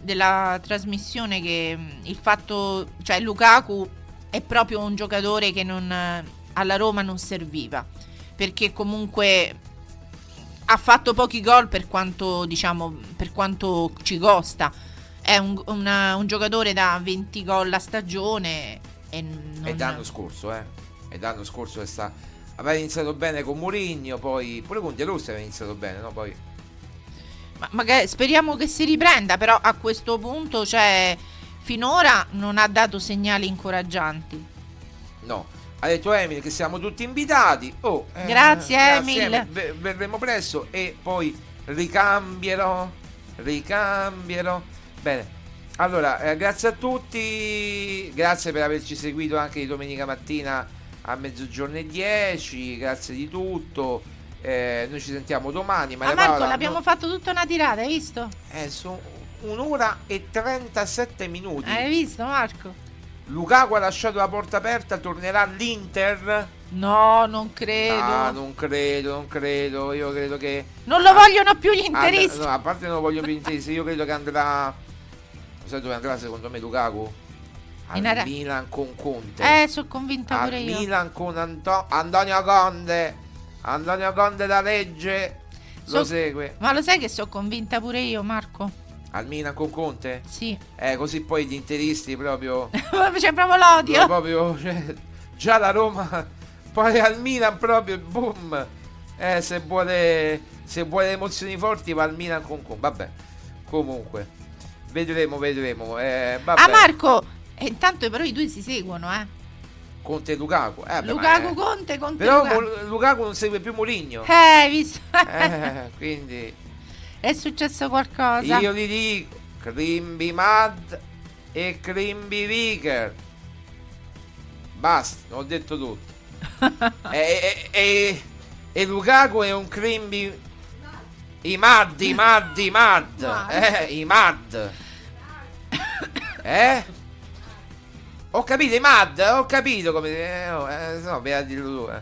della trasmissione che mh, il fatto, cioè Lukaku è proprio un giocatore che non, eh, alla Roma non serviva perché comunque ha fatto pochi gol per quanto diciamo per quanto ci costa. È un, una- un giocatore da 20 gol a stagione e non, È l'anno scorso, eh. È l'anno scorso che sta. Aveva iniziato bene con Mourinho, poi pure con Rossi aveva iniziato bene, no? Poi Ma magari speriamo che si riprenda, però a questo punto, cioè, finora non ha dato segnali incoraggianti. no. Ha detto Emil che siamo tutti invitati. Oh, eh, Grazie, Emil. Ve- Verremo presto e poi ricambierò. Ricambierò. Bene. Allora, eh, grazie a tutti. Grazie per averci seguito anche di domenica mattina a mezzogiorno e 10. Grazie di tutto. Eh, noi ci sentiamo domani. Ma Maria Marco, Paola, l'abbiamo no- fatto tutta una tirata, hai visto? Eh, sono un'ora e 37 minuti. Hai visto, Marco? Lukaku ha lasciato la porta aperta, tornerà l'Inter? No, non credo. Ah, non credo, non credo. Io credo che. Non lo vogliono più gli And- interisti. no, a parte non lo voglio più interisti, io credo che andrà. Sai dove andrà secondo me Lukaku? Al In Ara- Milan con Conte. Eh, sono convinta Al pure io. Milan con Anto- Antonio Conte. Antonio Conte da legge. Lo So- segue. Ma lo sai che sono convinta pure io, Marco? Al Milan con Conte? Sì. Eh, così poi gli interisti proprio. C'è proprio l'odio. Proprio, cioè, già la Roma, poi al Milan proprio, boom. Eh, se vuole, se vuole emozioni forti va al Milan con, con vabbè. Comunque, vedremo, vedremo. Eh, vabbè. Ah, Marco! E intanto però i due si seguono, eh. Conte e Lukaku. Eh, vabbè, Lukaku eh, Conte, Conte Però Lukaku. Lukaku non segue più Mourinho. Eh, hai visto? Eh, quindi È successo qualcosa. io gli dico Crimby Mad e Crimby Vicker. Basta, ho detto tutto. e, e, e, e Lukaku è un Crimby i Mad, i Mad, i Mad. Eh, i Mad. Eh? Ho capito, i Mad, ho capito come... Eh, oh, eh, no, dirlo tu, eh.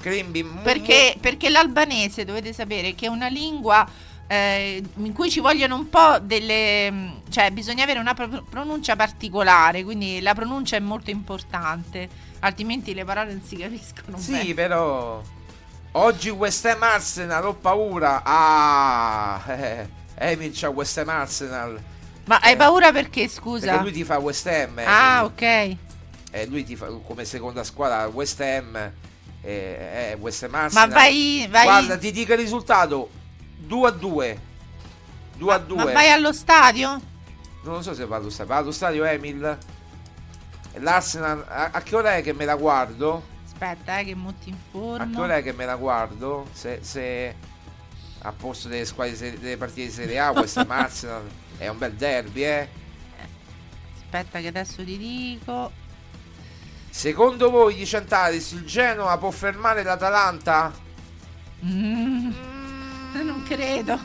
Crimbi, mu- Perché, perché l'albanese dovete sapere che è una lingua eh, in cui ci vogliono un po' delle. mm, cioè bisogna avere una pro- pronuncia particolare, quindi la pronuncia è molto importante, altrimenti le parole non si capiscono Sì, bene. però oggi West Ham Arsenal ho paura. Ah, eh, Emil c'ha West Ham Arsenal. Ma hai paura perché, scusa? Perché lui ti fa West Ham. eh, Ah, ok. eh, lui ti fa come seconda squadra West Ham. Eh, eh, West Ham Ma Arsenal. vai, vai, Guarda, ti dico il risultato: 2 a 2. 2 a 2. ma vai allo stadio? Non lo so se vado allo stadio. Vado allo stadio Emil. L'Arsenal. A, a che ora è che me la guardo? Aspetta, eh, che mo ti A informo. che ora è che me la guardo? Se, se a posto delle squadre delle partite di Serie A, West Ham Arsenal è un bel derby, eh. Aspetta, che adesso ti dico. Secondo voi, dice Antares, il Genoa può fermare l'Atalanta? Mm, non credo.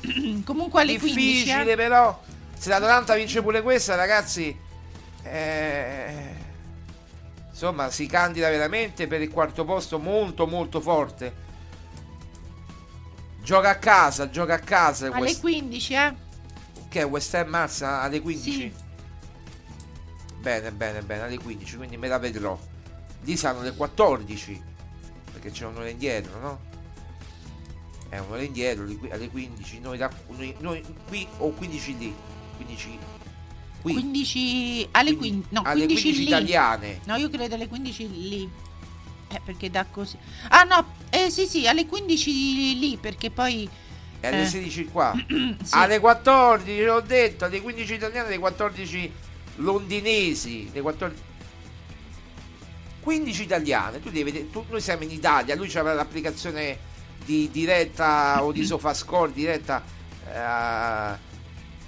Comunque alle 15. Difficile, eh. però. Se l'Atalanta vince pure questa, ragazzi. eh, insomma, si candida veramente per il quarto posto molto, molto forte. Gioca a casa, gioca a casa. Alle West- 15, eh? Che è West Ham Arsenal alle 15? Sì. Bene, bene, bene, alle 15, quindi me la vedrò. Lì saranno le 14, perché c'è un'ora indietro, no? È un'ora indietro, alle 15, noi, da, noi, noi qui o 15 lì, 15 qui, 15 alle 15, no, alle 15, 15 lì. italiane. No, io credo alle 15 lì. Eh, perché da così. Ah, no, eh sì, sì, alle 15 lì, perché poi E alle Eh. 16 qua. Sì. Alle 14, l'ho detto, alle 15 italiane, alle 14 londinesi, alle 14 15 italiane, tu devi vedere, tu- noi siamo in Italia, lui c'aveva l'applicazione di diretta o di SofaScore diretta eh,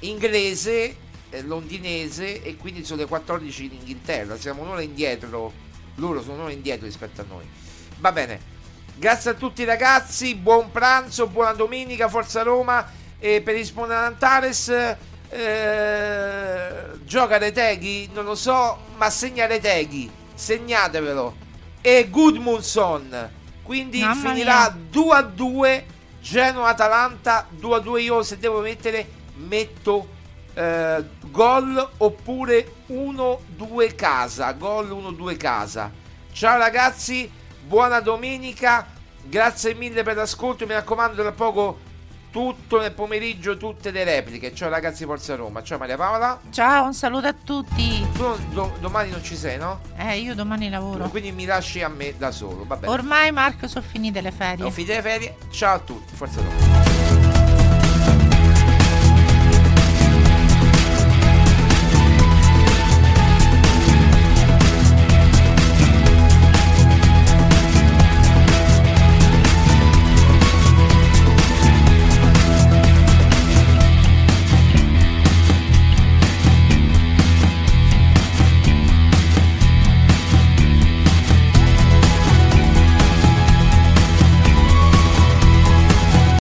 inglese, eh, londinese e quindi sono le 14 in Inghilterra, siamo un'ora indietro, loro sono un'ora indietro rispetto a noi. Va bene. Grazie a tutti ragazzi, buon pranzo, buona domenica, Forza Roma. E per rispondere ad Antares eh, gioca Reteghi, non lo so, ma segna Reteghi, segnatevelo. E Gudmundsson, quindi Mamma finirà mia. 2 a 2 Genoa-Atalanta 2 a 2 io se devo mettere metto eh, gol oppure 1-2 casa. Gol 1-2 casa. Ciao ragazzi buona domenica grazie mille per l'ascolto mi raccomando tra poco tutto nel pomeriggio tutte le repliche ciao ragazzi Forza Roma ciao Maria Paola ciao, un saluto a tutti. tu do- domani non ci sei no? Eh, io domani lavoro. quindi mi lasci a me da solo va bene Ormai Marco sono finite le ferie. ho finito le ferie ciao a tutti Forza Roma